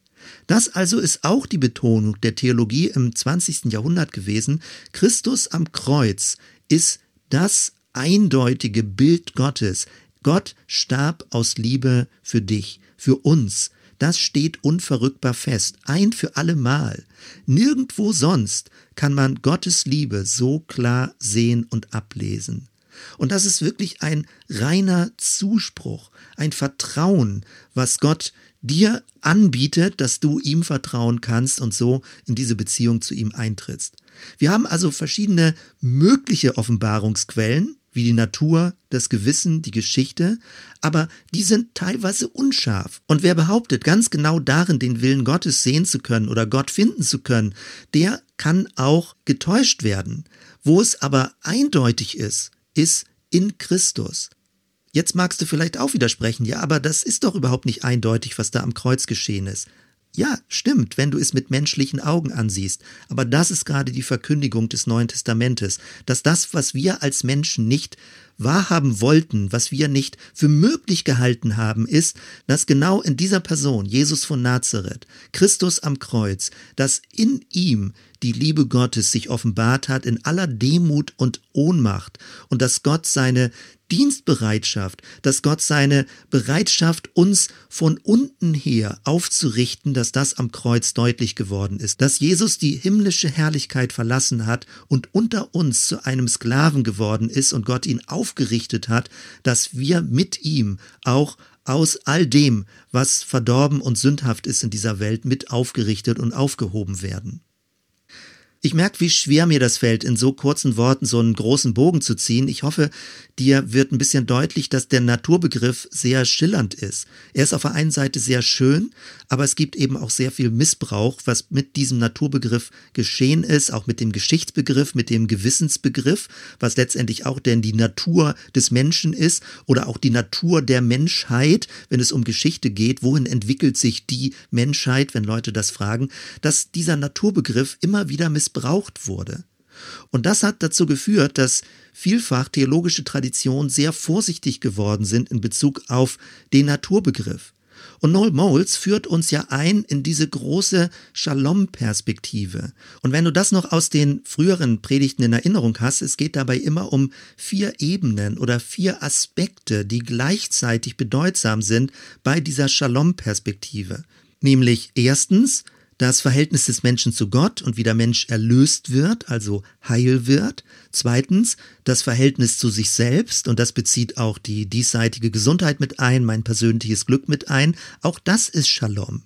Speaker 1: Das also ist auch die Betonung der Theologie im 20. Jahrhundert gewesen. Christus am Kreuz ist das eindeutige Bild Gottes. Gott starb aus Liebe für dich, für uns. Das steht unverrückbar fest, ein für allemal. Nirgendwo sonst kann man Gottes Liebe so klar sehen und ablesen. Und das ist wirklich ein reiner Zuspruch, ein Vertrauen, was Gott dir anbietet, dass du ihm vertrauen kannst und so in diese Beziehung zu ihm eintrittst. Wir haben also verschiedene mögliche Offenbarungsquellen, wie die Natur, das Gewissen, die Geschichte, aber die sind teilweise unscharf. Und wer behauptet, ganz genau darin den Willen Gottes sehen zu können oder Gott finden zu können, der kann auch getäuscht werden. Wo es aber eindeutig ist, ist in Christus. Jetzt magst du vielleicht auch widersprechen, ja, aber das ist doch überhaupt nicht eindeutig, was da am Kreuz geschehen ist. Ja, stimmt, wenn du es mit menschlichen Augen ansiehst. Aber das ist gerade die Verkündigung des Neuen Testamentes, dass das, was wir als Menschen nicht wahrhaben wollten, was wir nicht für möglich gehalten haben, ist, dass genau in dieser Person, Jesus von Nazareth, Christus am Kreuz, dass in ihm die Liebe Gottes sich offenbart hat in aller Demut und Ohnmacht und dass Gott seine Dienstbereitschaft, dass Gott seine Bereitschaft, uns von unten her aufzurichten, dass das am Kreuz deutlich geworden ist, dass Jesus die himmlische Herrlichkeit verlassen hat und unter uns zu einem Sklaven geworden ist und Gott ihn aufgerichtet hat, dass wir mit ihm auch aus all dem, was verdorben und sündhaft ist in dieser Welt, mit aufgerichtet und aufgehoben werden. Ich merke, wie schwer mir das fällt, in so kurzen Worten so einen großen Bogen zu ziehen. Ich hoffe, dir wird ein bisschen deutlich, dass der Naturbegriff sehr schillernd ist. Er ist auf der einen Seite sehr schön, aber es gibt eben auch sehr viel Missbrauch, was mit diesem Naturbegriff geschehen ist, auch mit dem Geschichtsbegriff, mit dem Gewissensbegriff, was letztendlich auch denn die Natur des Menschen ist oder auch die Natur der Menschheit, wenn es um Geschichte geht. Wohin entwickelt sich die Menschheit, wenn Leute das fragen, dass dieser Naturbegriff immer wieder missbraucht missbraucht wurde. Und das hat dazu geführt, dass vielfach theologische Traditionen sehr vorsichtig geworden sind in Bezug auf den Naturbegriff. Und Noel Moles führt uns ja ein in diese große Shalom-Perspektive. Und wenn du das noch aus den früheren Predigten in Erinnerung hast, es geht dabei immer um vier Ebenen oder vier Aspekte, die gleichzeitig bedeutsam sind bei dieser Shalom-Perspektive. Nämlich erstens das Verhältnis des Menschen zu Gott und wie der Mensch erlöst wird, also heil wird. Zweitens, das Verhältnis zu sich selbst und das bezieht auch die diesseitige Gesundheit mit ein, mein persönliches Glück mit ein. Auch das ist Shalom.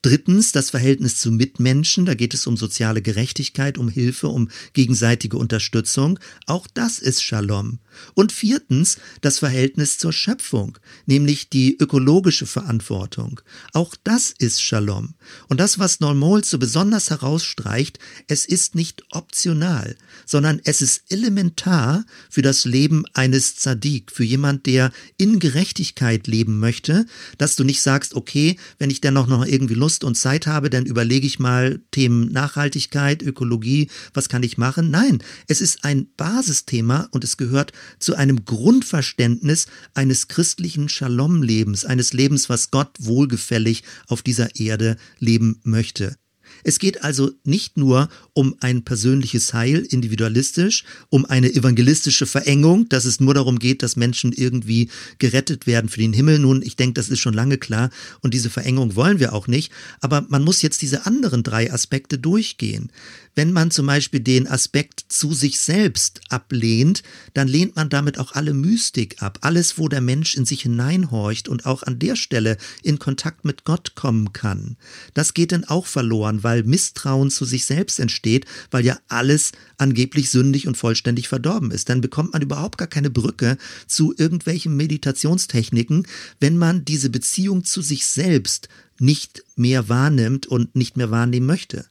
Speaker 1: Drittens das Verhältnis zu Mitmenschen, da geht es um soziale Gerechtigkeit, um Hilfe, um gegenseitige Unterstützung. Auch das ist Shalom. Und viertens das Verhältnis zur Schöpfung, nämlich die ökologische Verantwortung. Auch das ist Shalom. Und das, was Normol so besonders herausstreicht, es ist nicht optional, sondern es ist elementar für das Leben eines Zadik, für jemand, der in Gerechtigkeit leben möchte, dass du nicht sagst, okay, wenn ich dann noch, noch irgendwie Lust und Zeit habe, dann überlege ich mal Themen Nachhaltigkeit, Ökologie, was kann ich machen? Nein, es ist ein Basisthema und es gehört zu einem Grundverständnis eines christlichen Shalom-Lebens, eines Lebens, was Gott wohlgefällig auf dieser Erde leben möchte. Es geht also nicht nur um ein persönliches Heil, individualistisch, um eine evangelistische Verengung, dass es nur darum geht, dass Menschen irgendwie gerettet werden für den Himmel. Nun, ich denke, das ist schon lange klar und diese Verengung wollen wir auch nicht. Aber man muss jetzt diese anderen drei Aspekte durchgehen. Wenn man zum Beispiel den Aspekt zu sich selbst ablehnt, dann lehnt man damit auch alle Mystik ab, alles, wo der Mensch in sich hineinhorcht und auch an der Stelle in Kontakt mit Gott kommen kann. Das geht dann auch verloren, weil Misstrauen zu sich selbst entsteht, weil ja alles angeblich sündig und vollständig verdorben ist. Dann bekommt man überhaupt gar keine Brücke zu irgendwelchen Meditationstechniken, wenn man diese Beziehung zu sich selbst nicht mehr wahrnimmt und nicht mehr wahrnehmen möchte.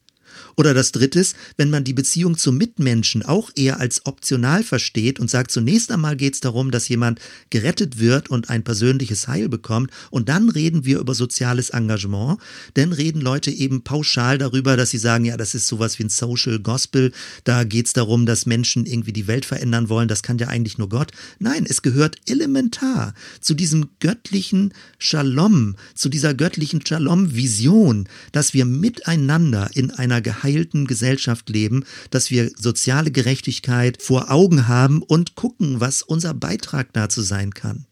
Speaker 1: Oder das dritte ist, wenn man die Beziehung zum Mitmenschen auch eher als optional versteht und sagt, zunächst einmal geht es darum, dass jemand gerettet wird und ein persönliches Heil bekommt und dann reden wir über soziales Engagement, dann reden Leute eben pauschal darüber, dass sie sagen, ja, das ist sowas wie ein Social Gospel, da geht es darum, dass Menschen irgendwie die Welt verändern wollen, das kann ja eigentlich nur Gott. Nein, es gehört elementar zu diesem göttlichen Shalom, zu dieser göttlichen Shalom-Vision, dass wir miteinander in einer geheilten Gesellschaft leben, dass wir soziale Gerechtigkeit vor Augen haben und gucken, was unser Beitrag dazu sein kann.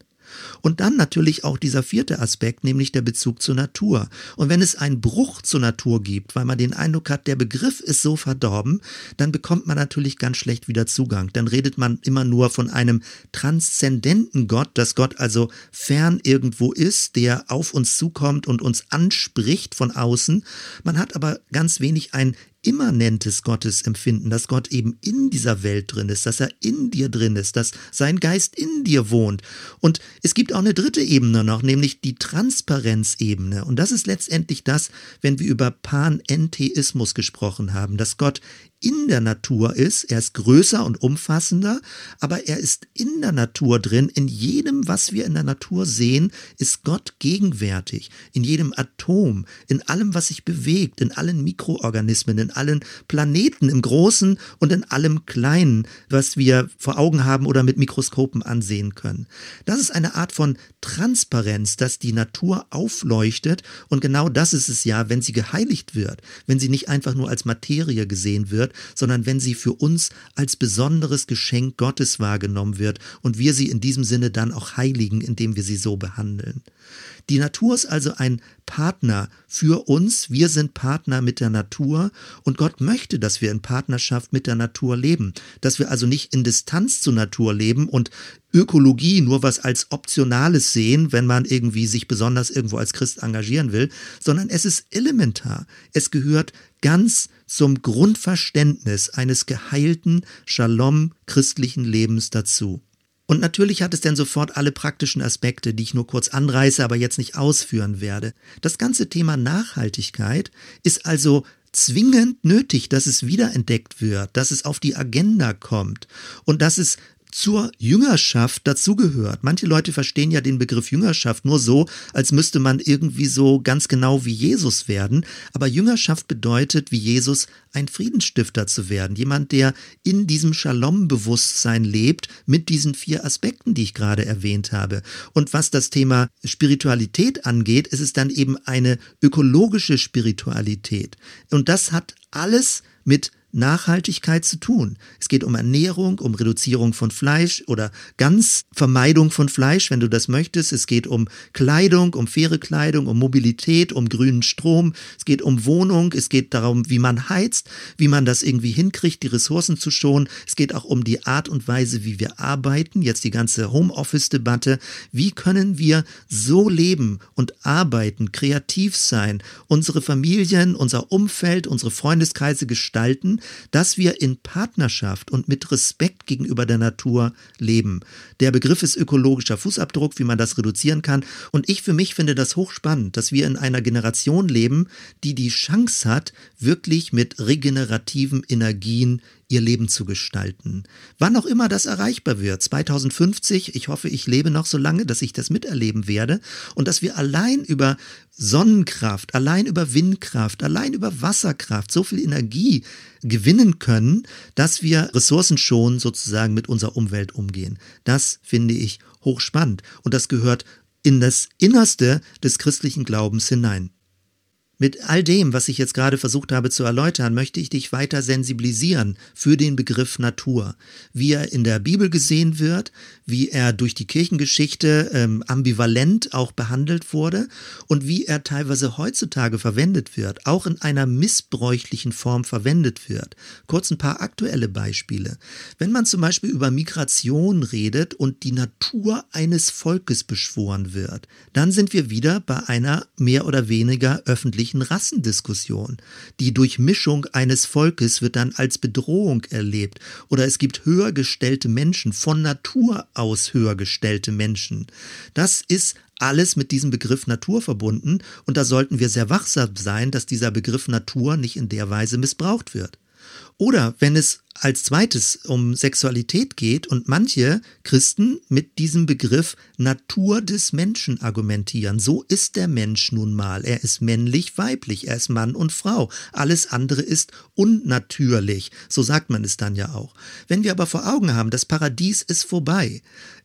Speaker 1: Und dann natürlich auch dieser vierte Aspekt, nämlich der Bezug zur Natur. Und wenn es einen Bruch zur Natur gibt, weil man den Eindruck hat, der Begriff ist so verdorben, dann bekommt man natürlich ganz schlecht wieder Zugang. Dann redet man immer nur von einem transzendenten Gott, dass Gott also fern irgendwo ist, der auf uns zukommt und uns anspricht von außen. Man hat aber ganz wenig ein immanentes Gottesempfinden, dass Gott eben in dieser Welt drin ist, dass er in dir drin ist, dass sein Geist in dir wohnt. Und es gibt auch eine dritte Ebene noch, nämlich die Transparenzebene. Und das ist letztendlich das, wenn wir über Panentheismus gesprochen haben, dass Gott in der Natur ist. Er ist größer und umfassender, aber er ist in der Natur drin. In jedem, was wir in der Natur sehen, ist Gott gegenwärtig. In jedem Atom, in allem, was sich bewegt, in allen Mikroorganismen, in allen Planeten im Großen und in allem Kleinen, was wir vor Augen haben oder mit Mikroskopen ansehen können. Das ist eine Art von Transparenz, dass die Natur aufleuchtet und genau das ist es ja, wenn sie geheiligt wird, wenn sie nicht einfach nur als Materie gesehen wird, sondern wenn sie für uns als besonderes Geschenk Gottes wahrgenommen wird und wir sie in diesem Sinne dann auch heiligen, indem wir sie so behandeln. Die Natur ist also ein Partner für uns. Wir sind Partner mit der Natur und Gott möchte, dass wir in Partnerschaft mit der Natur leben. Dass wir also nicht in Distanz zur Natur leben und Ökologie nur was als Optionales sehen, wenn man irgendwie sich besonders irgendwo als Christ engagieren will, sondern es ist elementar. Es gehört ganz zum Grundverständnis eines geheilten Shalom christlichen Lebens dazu. Und natürlich hat es dann sofort alle praktischen Aspekte, die ich nur kurz anreiße, aber jetzt nicht ausführen werde. Das ganze Thema Nachhaltigkeit ist also zwingend nötig, dass es wiederentdeckt wird, dass es auf die Agenda kommt und dass es zur Jüngerschaft dazugehört. Manche Leute verstehen ja den Begriff Jüngerschaft nur so, als müsste man irgendwie so ganz genau wie Jesus werden. Aber Jüngerschaft bedeutet, wie Jesus ein Friedensstifter zu werden. Jemand, der in diesem Shalom-Bewusstsein lebt mit diesen vier Aspekten, die ich gerade erwähnt habe. Und was das Thema Spiritualität angeht, ist es dann eben eine ökologische Spiritualität. Und das hat alles mit Nachhaltigkeit zu tun. Es geht um Ernährung, um Reduzierung von Fleisch oder ganz Vermeidung von Fleisch, wenn du das möchtest. Es geht um Kleidung, um faire Kleidung, um Mobilität, um grünen Strom. Es geht um Wohnung. Es geht darum, wie man heizt, wie man das irgendwie hinkriegt, die Ressourcen zu schonen. Es geht auch um die Art und Weise, wie wir arbeiten. Jetzt die ganze Homeoffice-Debatte. Wie können wir so leben und arbeiten, kreativ sein, unsere Familien, unser Umfeld, unsere Freundeskreise gestalten, dass wir in Partnerschaft und mit Respekt gegenüber der Natur leben. Der Begriff ist ökologischer Fußabdruck, wie man das reduzieren kann. Und ich für mich finde das hochspannend, dass wir in einer Generation leben, die die Chance hat, wirklich mit regenerativen Energien ihr Leben zu gestalten. Wann auch immer das erreichbar wird, 2050, ich hoffe, ich lebe noch so lange, dass ich das miterleben werde und dass wir allein über Sonnenkraft, allein über Windkraft, allein über Wasserkraft so viel Energie gewinnen können, dass wir ressourcenschonend sozusagen mit unserer Umwelt umgehen. Das finde ich hochspannend und das gehört in das Innerste des christlichen Glaubens hinein. Mit all dem, was ich jetzt gerade versucht habe zu erläutern, möchte ich dich weiter sensibilisieren für den Begriff Natur, wie er in der Bibel gesehen wird, wie er durch die Kirchengeschichte ähm, ambivalent auch behandelt wurde und wie er teilweise heutzutage verwendet wird, auch in einer missbräuchlichen Form verwendet wird. Kurz ein paar aktuelle Beispiele. Wenn man zum Beispiel über Migration redet und die Natur eines Volkes beschworen wird, dann sind wir wieder bei einer mehr oder weniger öffentlichen wesentlichen Rassendiskussion. Die Durchmischung eines Volkes wird dann als Bedrohung erlebt oder es gibt höher gestellte Menschen, von Natur aus höher gestellte Menschen. Das ist alles mit diesem Begriff Natur verbunden und da sollten wir sehr wachsam sein, dass dieser Begriff Natur nicht in der Weise missbraucht wird. Oder wenn es als zweites um Sexualität geht und manche Christen mit diesem Begriff Natur des Menschen argumentieren. So ist der Mensch nun mal. Er ist männlich, weiblich, er ist Mann und Frau. Alles andere ist unnatürlich. So sagt man es dann ja auch. Wenn wir aber vor Augen haben, das Paradies ist vorbei.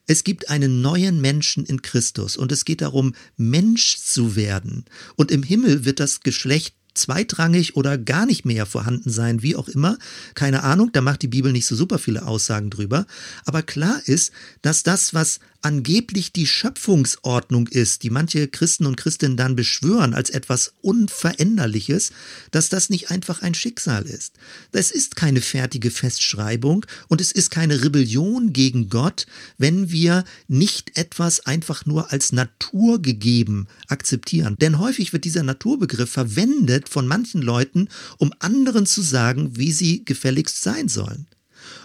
Speaker 1: Es gibt einen neuen Menschen in Christus und es geht darum, Mensch zu werden. Und im Himmel wird das Geschlecht zweitrangig oder gar nicht mehr vorhanden sein, wie auch immer. Keine Ahnung, da macht die Bibel nicht so super viele Aussagen drüber. Aber klar ist, dass das, was angeblich die Schöpfungsordnung ist, die manche Christen und Christinnen dann beschwören als etwas Unveränderliches, dass das nicht einfach ein Schicksal ist. Es ist keine fertige Festschreibung und es ist keine Rebellion gegen Gott, wenn wir nicht etwas einfach nur als naturgegeben akzeptieren. Denn häufig wird dieser Naturbegriff verwendet von manchen Leuten, um anderen zu sagen, wie sie gefälligst sein sollen.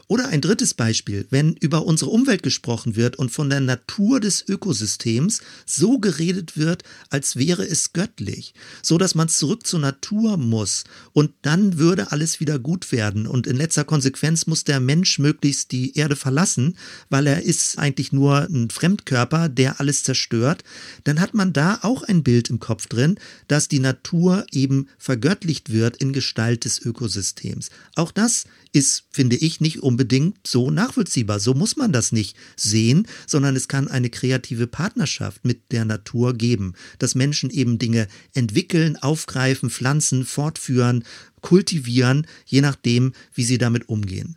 Speaker 1: Oder ein drittes Beispiel, wenn über unsere Umwelt gesprochen wird und von der Natur des Ökosystems so geredet wird, als wäre es göttlich, so dass man zurück zur Natur muss und dann würde alles wieder gut werden. Und in letzter Konsequenz muss der Mensch möglichst die Erde verlassen, weil er ist eigentlich nur ein Fremdkörper, der alles zerstört, dann hat man da auch ein Bild im Kopf drin, dass die Natur eben vergöttlicht wird in Gestalt des Ökosystems. Auch das ist, finde ich, nicht unbedingt so nachvollziehbar. So muss man das nicht sehen, sondern es kann eine kreative Partnerschaft mit der Natur geben, dass Menschen eben Dinge entwickeln, aufgreifen, pflanzen, fortführen, kultivieren, je nachdem, wie sie damit umgehen.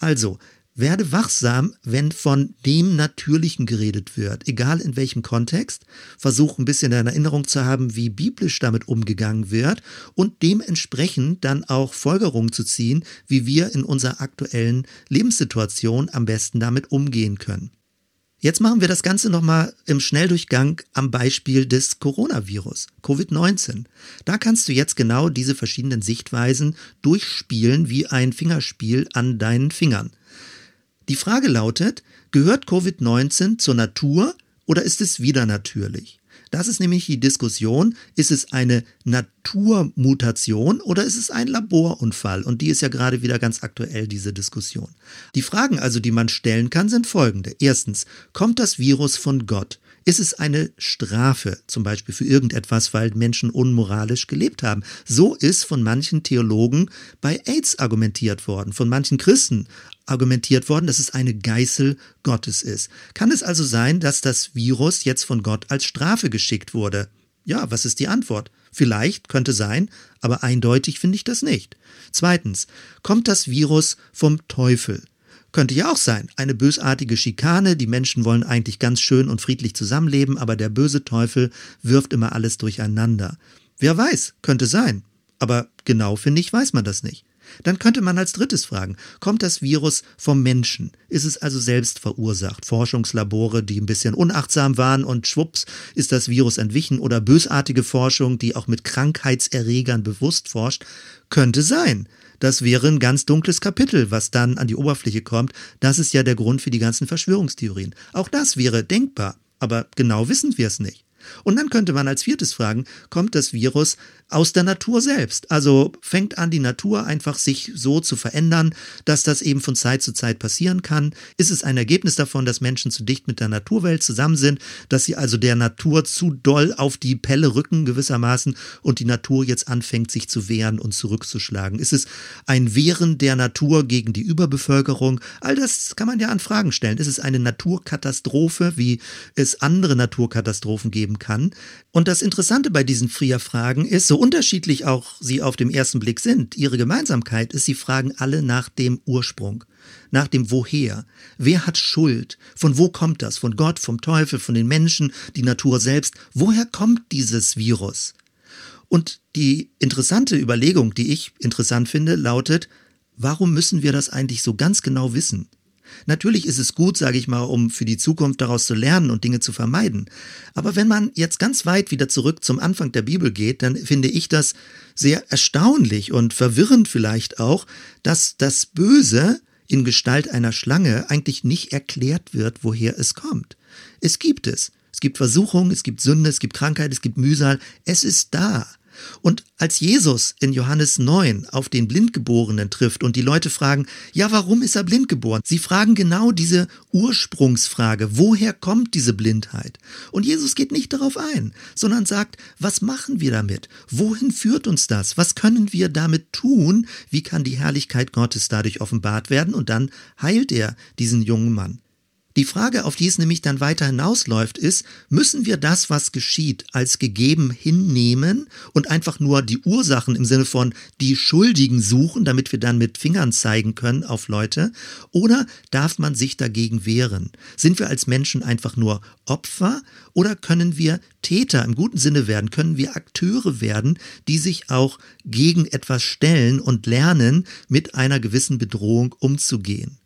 Speaker 1: Also, werde wachsam, wenn von dem Natürlichen geredet wird, egal in welchem Kontext. Versuch ein bisschen in Erinnerung zu haben, wie biblisch damit umgegangen wird und dementsprechend dann auch Folgerungen zu ziehen, wie wir in unserer aktuellen Lebenssituation am besten damit umgehen können. Jetzt machen wir das Ganze nochmal im Schnelldurchgang am Beispiel des Coronavirus, Covid-19. Da kannst du jetzt genau diese verschiedenen Sichtweisen durchspielen wie ein Fingerspiel an deinen Fingern. Die Frage lautet, gehört Covid-19 zur Natur oder ist es wieder natürlich? Das ist nämlich die Diskussion, ist es eine Naturmutation oder ist es ein Laborunfall? Und die ist ja gerade wieder ganz aktuell, diese Diskussion. Die Fragen also, die man stellen kann, sind folgende. Erstens, kommt das Virus von Gott? Ist es eine Strafe, zum Beispiel für irgendetwas, weil Menschen unmoralisch gelebt haben? So ist von manchen Theologen bei AIDS argumentiert worden, von manchen Christen argumentiert worden, dass es eine Geißel Gottes ist. Kann es also sein, dass das Virus jetzt von Gott als Strafe geschickt wurde? Ja, was ist die Antwort? Vielleicht könnte sein, aber eindeutig finde ich das nicht. Zweitens, kommt das Virus vom Teufel? Könnte ja auch sein, eine bösartige Schikane, die Menschen wollen eigentlich ganz schön und friedlich zusammenleben, aber der böse Teufel wirft immer alles durcheinander. Wer weiß, könnte sein. Aber genau finde ich, weiß man das nicht. Dann könnte man als drittes fragen, kommt das Virus vom Menschen? Ist es also selbst verursacht? Forschungslabore, die ein bisschen unachtsam waren und schwupps ist das Virus entwichen oder bösartige Forschung, die auch mit Krankheitserregern bewusst forscht, könnte sein. Das wäre ein ganz dunkles Kapitel, was dann an die Oberfläche kommt. Das ist ja der Grund für die ganzen Verschwörungstheorien. Auch das wäre denkbar, aber genau wissen wir es nicht. Und dann könnte man als viertes fragen, kommt das Virus aus der Natur selbst? Also fängt an, die Natur einfach sich so zu verändern, dass das eben von Zeit zu Zeit passieren kann? Ist es ein Ergebnis davon, dass Menschen zu dicht mit der Naturwelt zusammen sind, dass sie also der Natur zu doll auf die Pelle rücken gewissermaßen und die Natur jetzt anfängt, sich zu wehren und zurückzuschlagen? Ist es ein Wehren der Natur gegen die Überbevölkerung? All das kann man ja an Fragen stellen. Ist es eine Naturkatastrophe, wie es andere Naturkatastrophen geben kann? Und das Interessante bei diesen Frier-Fragen ist, so unterschiedlich auch sie auf dem ersten Blick sind, ihre Gemeinsamkeit ist, sie fragen alle nach dem Ursprung, nach dem Woher. Wer hat Schuld? Von wo kommt das? Von Gott, vom Teufel, von den Menschen, die Natur selbst? Woher kommt dieses Virus? Und die interessante Überlegung, die ich interessant finde, lautet, warum müssen wir das eigentlich so ganz genau wissen? Natürlich ist es gut, sage ich mal, um für die Zukunft daraus zu lernen und Dinge zu vermeiden. Aber wenn man jetzt ganz weit wieder zurück zum Anfang der Bibel geht, dann finde ich das sehr erstaunlich und verwirrend vielleicht auch, dass das Böse in Gestalt einer Schlange eigentlich nicht erklärt wird, woher es kommt. Es gibt es. Es gibt Versuchung, es gibt Sünde, es gibt Krankheit, es gibt Mühsal. Es ist da. Und als Jesus in Johannes 9 auf den Blindgeborenen trifft und die Leute fragen, ja, warum ist er blind geboren? Sie fragen genau diese Ursprungsfrage, woher kommt diese Blindheit? Und Jesus geht nicht darauf ein, sondern sagt, was machen wir damit? Wohin führt uns das? Was können wir damit tun? Wie kann die Herrlichkeit Gottes dadurch offenbart werden? Und dann heilt er diesen jungen Mann. Die Frage, auf die es nämlich dann weiter hinausläuft, ist, müssen wir das, was geschieht, als gegeben hinnehmen und einfach nur die Ursachen im Sinne von die Schuldigen suchen, damit wir dann mit Fingern zeigen können auf Leute? Oder darf man sich dagegen wehren? Sind wir als Menschen einfach nur Opfer oder können wir Täter im guten Sinne werden? Können wir Akteure werden, die sich auch gegen etwas stellen und lernen, mit einer gewissen Bedrohung umzugehen?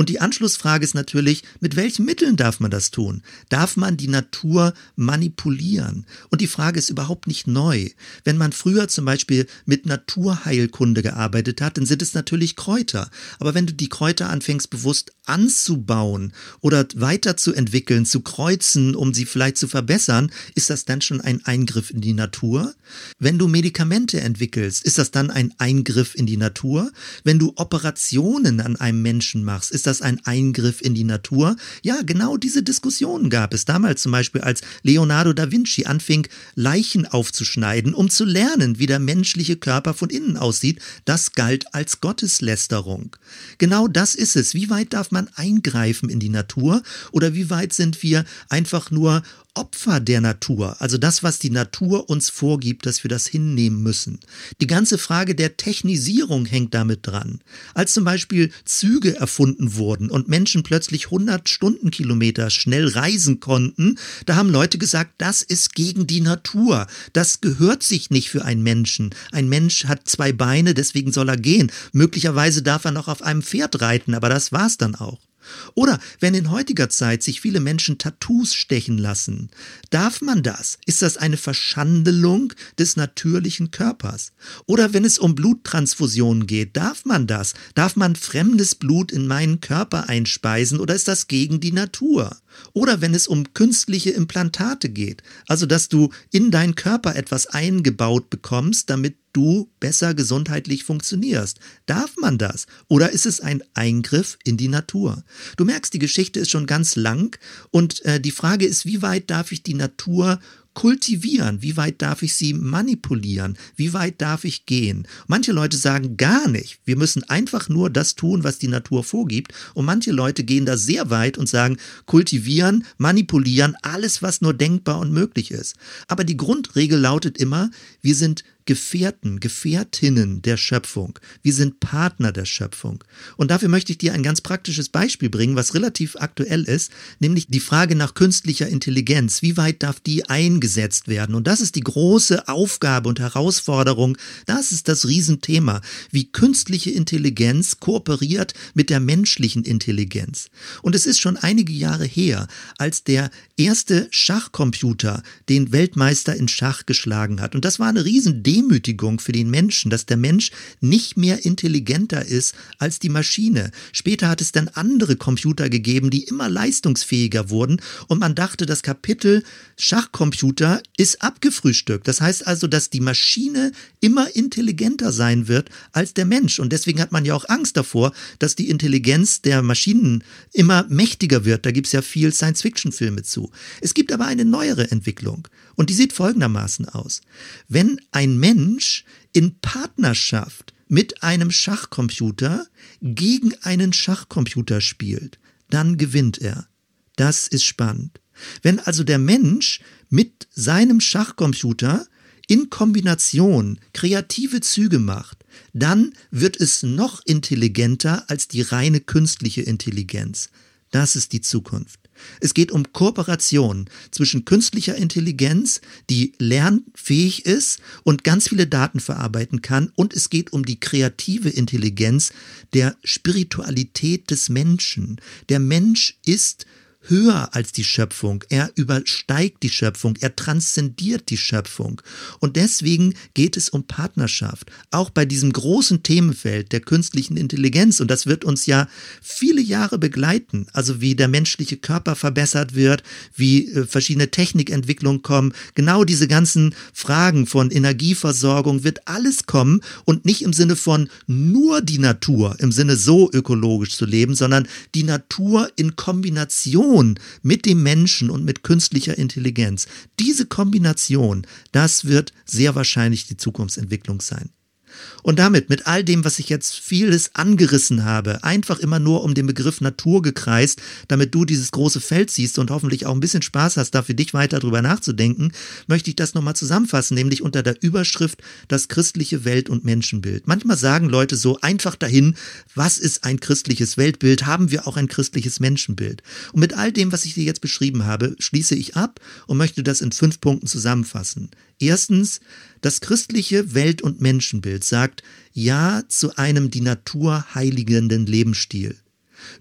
Speaker 1: Und die Anschlussfrage ist natürlich, mit welchen Mitteln darf man das tun? Darf man die Natur manipulieren? Und die Frage ist überhaupt nicht neu. Wenn man früher zum Beispiel mit Naturheilkunde gearbeitet hat, dann sind es natürlich Kräuter. Aber wenn du die Kräuter anfängst bewusst anzubauen oder weiterzuentwickeln, zu kreuzen, um sie vielleicht zu verbessern, ist das dann schon ein Eingriff in die Natur? Wenn du Medikamente entwickelst, ist das dann ein Eingriff in die Natur? Wenn du Operationen an einem Menschen machst, ist das ein Eingriff in die Natur? Ja, genau diese Diskussionen gab es damals zum Beispiel, als Leonardo da Vinci anfing, Leichen aufzuschneiden, um zu lernen, wie der menschliche Körper von innen aussieht. Das galt als Gotteslästerung. Genau das ist es. Wie weit darf man eingreifen in die Natur? Oder wie weit sind wir einfach nur Opfer der Natur, also das, was die Natur uns vorgibt, dass wir das hinnehmen müssen. Die ganze Frage der Technisierung hängt damit dran. Als zum Beispiel Züge erfunden wurden und Menschen plötzlich 100 Stundenkilometer schnell reisen konnten, da haben Leute gesagt, das ist gegen die Natur. Das gehört sich nicht für einen Menschen. Ein Mensch hat zwei Beine, deswegen soll er gehen. Möglicherweise darf er noch auf einem Pferd reiten, aber das war's dann auch. Oder wenn in heutiger Zeit sich viele Menschen Tattoos stechen lassen, darf man das? Ist das eine Verschandelung des natürlichen Körpers? Oder wenn es um Bluttransfusionen geht, darf man das? Darf man fremdes Blut in meinen Körper einspeisen oder ist das gegen die Natur? Oder wenn es um künstliche Implantate geht, also dass du in deinen Körper etwas eingebaut bekommst, damit du besser gesundheitlich funktionierst. Darf man das? Oder ist es ein Eingriff in die Natur? Du merkst, die Geschichte ist schon ganz lang und äh, die Frage ist, wie weit darf ich die Natur kultivieren? Wie weit darf ich sie manipulieren? Wie weit darf ich gehen? Manche Leute sagen gar nicht. Wir müssen einfach nur das tun, was die Natur vorgibt. Und manche Leute gehen da sehr weit und sagen, kultivieren, manipulieren, alles, was nur denkbar und möglich ist. Aber die Grundregel lautet immer, wir sind Gefährten, Gefährtinnen der Schöpfung. Wir sind Partner der Schöpfung. Und dafür möchte ich dir ein ganz praktisches Beispiel bringen, was relativ aktuell ist, nämlich die Frage nach künstlicher Intelligenz. Wie weit darf die eingesetzt werden? Und das ist die große Aufgabe und Herausforderung. Das ist das Riesenthema, wie künstliche Intelligenz kooperiert mit der menschlichen Intelligenz. Und es ist schon einige Jahre her, als der erste Schachcomputer den Weltmeister in Schach geschlagen hat. Und das war eine Riesendemütigung Demütigung für den Menschen, dass der Mensch nicht mehr intelligenter ist als die Maschine. Später hat es dann andere Computer gegeben, die immer leistungsfähiger wurden und man dachte, das Kapitel Schachcomputer ist abgefrühstückt. Das heißt also, dass die Maschine immer intelligenter sein wird als der Mensch und deswegen hat man ja auch Angst davor, dass die Intelligenz der Maschinen immer mächtiger wird. Da gibt es ja viel Science-Fiction-Filme zu. Es gibt aber eine neuere Entwicklung und die sieht folgendermaßen aus. Wenn ein Mensch in Partnerschaft mit einem Schachcomputer gegen einen Schachcomputer spielt, dann gewinnt er. Das ist spannend. Wenn also der Mensch mit seinem Schachcomputer in Kombination kreative Züge macht, dann wird es noch intelligenter als die reine künstliche Intelligenz. Das ist die Zukunft. Es geht um Kooperation zwischen künstlicher Intelligenz, die lernfähig ist und ganz viele Daten verarbeiten kann, und es geht um die kreative Intelligenz der Spiritualität des Menschen. Der Mensch ist höher als die Schöpfung, er übersteigt die Schöpfung, er transzendiert die Schöpfung. Und deswegen geht es um Partnerschaft, auch bei diesem großen Themenfeld der künstlichen Intelligenz. Und das wird uns ja viele Jahre begleiten, also wie der menschliche Körper verbessert wird, wie äh, verschiedene Technikentwicklungen kommen. Genau diese ganzen Fragen von Energieversorgung wird alles kommen und nicht im Sinne von nur die Natur, im Sinne so ökologisch zu leben, sondern die Natur in Kombination Kombination mit dem Menschen und mit künstlicher Intelligenz, diese Kombination, das wird sehr wahrscheinlich die Zukunftsentwicklung sein. Und damit, mit all dem, was ich jetzt vieles angerissen habe, einfach immer nur um den Begriff Natur gekreist, damit du dieses große Feld siehst und hoffentlich auch ein bisschen Spaß hast, da für dich weiter drüber nachzudenken, möchte ich das nochmal zusammenfassen, nämlich unter der Überschrift das christliche Welt- und Menschenbild. Manchmal sagen Leute so einfach dahin, was ist ein christliches Weltbild? Haben wir auch ein christliches Menschenbild? Und mit all dem, was ich dir jetzt beschrieben habe, schließe ich ab und möchte das in fünf Punkten zusammenfassen. Erstens, das christliche Welt- und Menschenbild sagt Ja zu einem die Natur heiligenden Lebensstil.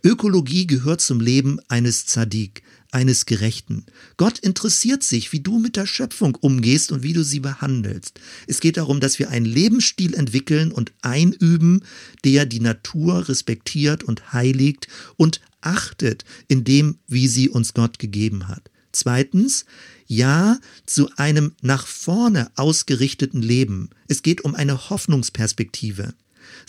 Speaker 1: Ökologie gehört zum Leben eines Zadik, eines Gerechten. Gott interessiert sich, wie du mit der Schöpfung umgehst und wie du sie behandelst. Es geht darum, dass wir einen Lebensstil entwickeln und einüben, der die Natur respektiert und heiligt und achtet in dem, wie sie uns Gott gegeben hat. Zweitens, ja zu einem nach vorne ausgerichteten Leben. Es geht um eine Hoffnungsperspektive.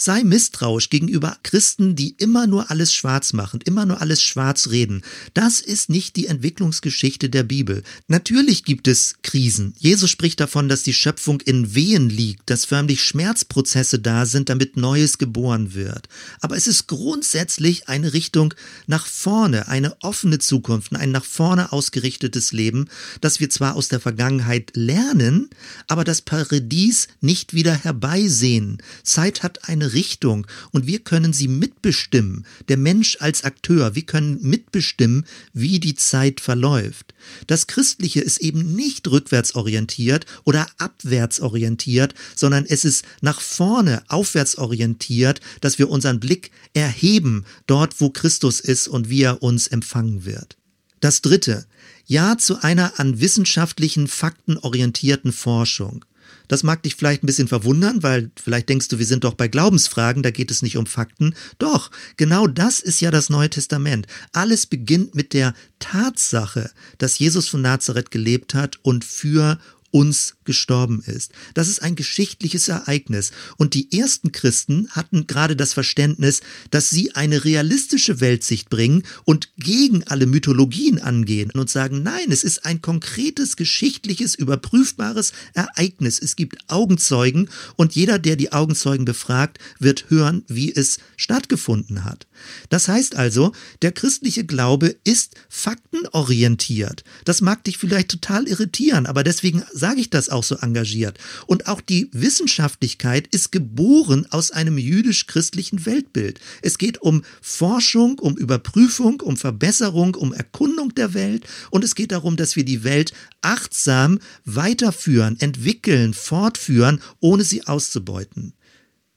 Speaker 1: Sei misstrauisch gegenüber Christen, die immer nur alles schwarz machen, immer nur alles schwarz reden. Das ist nicht die Entwicklungsgeschichte der Bibel. Natürlich gibt es Krisen. Jesus spricht davon, dass die Schöpfung in Wehen liegt, dass förmlich Schmerzprozesse da sind, damit Neues geboren wird. Aber es ist grundsätzlich eine Richtung nach vorne, eine offene Zukunft, ein nach vorne ausgerichtetes Leben, das wir zwar aus der Vergangenheit lernen, aber das Paradies nicht wieder herbeisehen. Zeit hat eine Richtung und wir können sie mitbestimmen. Der Mensch als Akteur, wir können mitbestimmen, wie die Zeit verläuft. Das Christliche ist eben nicht rückwärtsorientiert oder abwärtsorientiert, sondern es ist nach vorne aufwärtsorientiert, dass wir unseren Blick erheben, dort wo Christus ist und wie er uns empfangen wird. Das Dritte, ja zu einer an wissenschaftlichen Fakten orientierten Forschung. Das mag dich vielleicht ein bisschen verwundern, weil vielleicht denkst du, wir sind doch bei Glaubensfragen, da geht es nicht um Fakten. Doch, genau das ist ja das Neue Testament. Alles beginnt mit der Tatsache, dass Jesus von Nazareth gelebt hat und für uns gestorben ist. Das ist ein geschichtliches Ereignis. Und die ersten Christen hatten gerade das Verständnis, dass sie eine realistische Weltsicht bringen und gegen alle Mythologien angehen und sagen, nein, es ist ein konkretes, geschichtliches, überprüfbares Ereignis. Es gibt Augenzeugen und jeder, der die Augenzeugen befragt, wird hören, wie es stattgefunden hat. Das heißt also, der christliche Glaube ist faktenorientiert. Das mag dich vielleicht total irritieren, aber deswegen sage ich das auch so engagiert. Und auch die Wissenschaftlichkeit ist geboren aus einem jüdisch-christlichen Weltbild. Es geht um Forschung, um Überprüfung, um Verbesserung, um Erkundung der Welt und es geht darum, dass wir die Welt achtsam weiterführen, entwickeln, fortführen, ohne sie auszubeuten.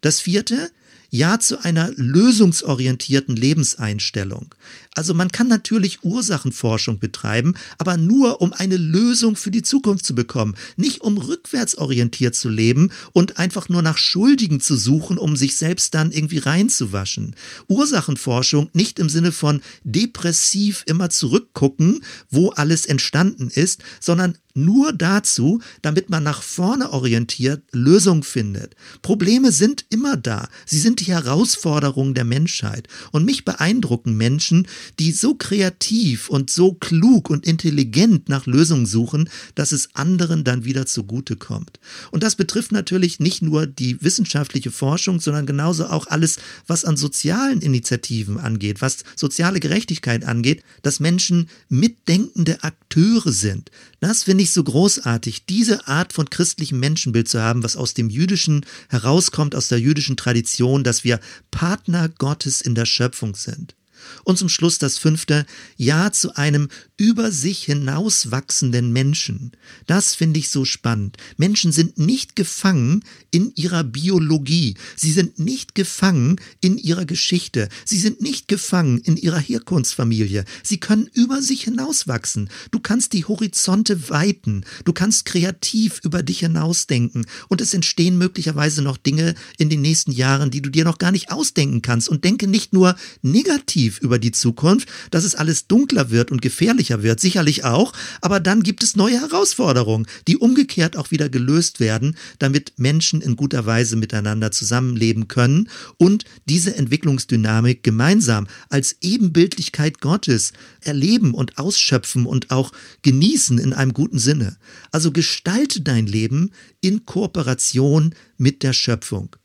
Speaker 1: Das vierte, ja zu einer lösungsorientierten Lebenseinstellung. Also man kann natürlich Ursachenforschung betreiben, aber nur um eine Lösung für die Zukunft zu bekommen, nicht um rückwärtsorientiert zu leben und einfach nur nach Schuldigen zu suchen, um sich selbst dann irgendwie reinzuwaschen. Ursachenforschung nicht im Sinne von depressiv immer zurückgucken, wo alles entstanden ist, sondern nur dazu, damit man nach vorne orientiert Lösungen findet. Probleme sind immer da. Sie sind die Herausforderungen der Menschheit. Und mich beeindrucken Menschen, die so kreativ und so klug und intelligent nach Lösungen suchen, dass es anderen dann wieder zugute kommt. Und das betrifft natürlich nicht nur die wissenschaftliche Forschung, sondern genauso auch alles, was an sozialen Initiativen angeht, was soziale Gerechtigkeit angeht, dass Menschen mitdenkende Akteure sind. Das finde ich so großartig, diese Art von christlichem Menschenbild zu haben, was aus dem Jüdischen herauskommt, aus der jüdischen Tradition, dass wir Partner Gottes in der Schöpfung sind. Und zum Schluss das fünfte, Ja zu einem über sich hinauswachsenden Menschen. Das finde ich so spannend. Menschen sind nicht gefangen in ihrer Biologie. Sie sind nicht gefangen in ihrer Geschichte. Sie sind nicht gefangen in ihrer Herkunftsfamilie. Sie können über sich hinauswachsen. Du kannst die Horizonte weiten. Du kannst kreativ über dich hinausdenken. Und es entstehen möglicherweise noch Dinge in den nächsten Jahren, die du dir noch gar nicht ausdenken kannst. Und denke nicht nur negativ über die Zukunft, dass es alles dunkler wird und gefährlicher wird, sicherlich auch, aber dann gibt es neue Herausforderungen, die umgekehrt auch wieder gelöst werden, damit Menschen in guter Weise miteinander zusammenleben können und diese Entwicklungsdynamik gemeinsam als Ebenbildlichkeit Gottes erleben und ausschöpfen und auch genießen in einem guten Sinne. Also gestalte dein Leben in Kooperation mit der Schöpfung.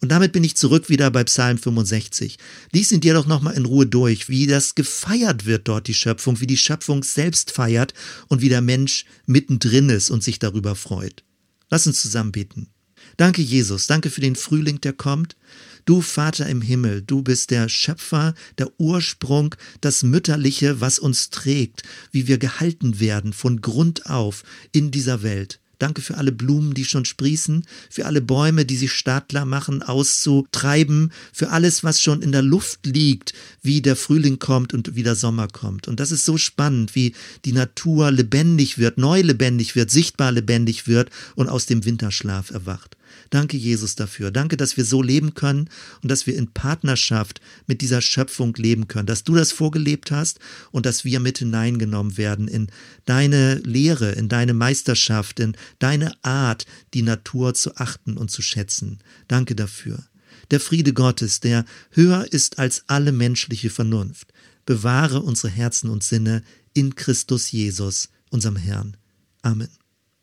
Speaker 1: Und damit bin ich zurück wieder bei Psalm 65. Lies ihn dir doch nochmal in Ruhe durch, wie das gefeiert wird dort, die Schöpfung, wie die Schöpfung selbst feiert und wie der Mensch mittendrin ist und sich darüber freut. Lass uns zusammen beten. Danke, Jesus. Danke für den Frühling, der kommt. Du Vater im Himmel, du bist der Schöpfer, der Ursprung, das Mütterliche, was uns trägt, wie wir gehalten werden von Grund auf in dieser Welt. Danke für alle Blumen, die schon sprießen, für alle Bäume, die sich startklar machen, auszutreiben, für alles, was schon in der Luft liegt, wie der Frühling kommt und wie der Sommer kommt. Und das ist so spannend, wie die Natur lebendig wird, neu lebendig wird, sichtbar lebendig wird und aus dem Winterschlaf erwacht. Danke, Jesus, dafür. Danke, dass wir so leben können und dass wir in Partnerschaft mit dieser Schöpfung leben können, dass du das vorgelebt hast und dass wir mit hineingenommen werden in deine Lehre, in deine Meisterschaft, in deine Art, die Natur zu achten und zu schätzen. Danke dafür. Der Friede Gottes, der höher ist als alle menschliche Vernunft, bewahre unsere Herzen und Sinne in Christus Jesus, unserem Herrn. Amen.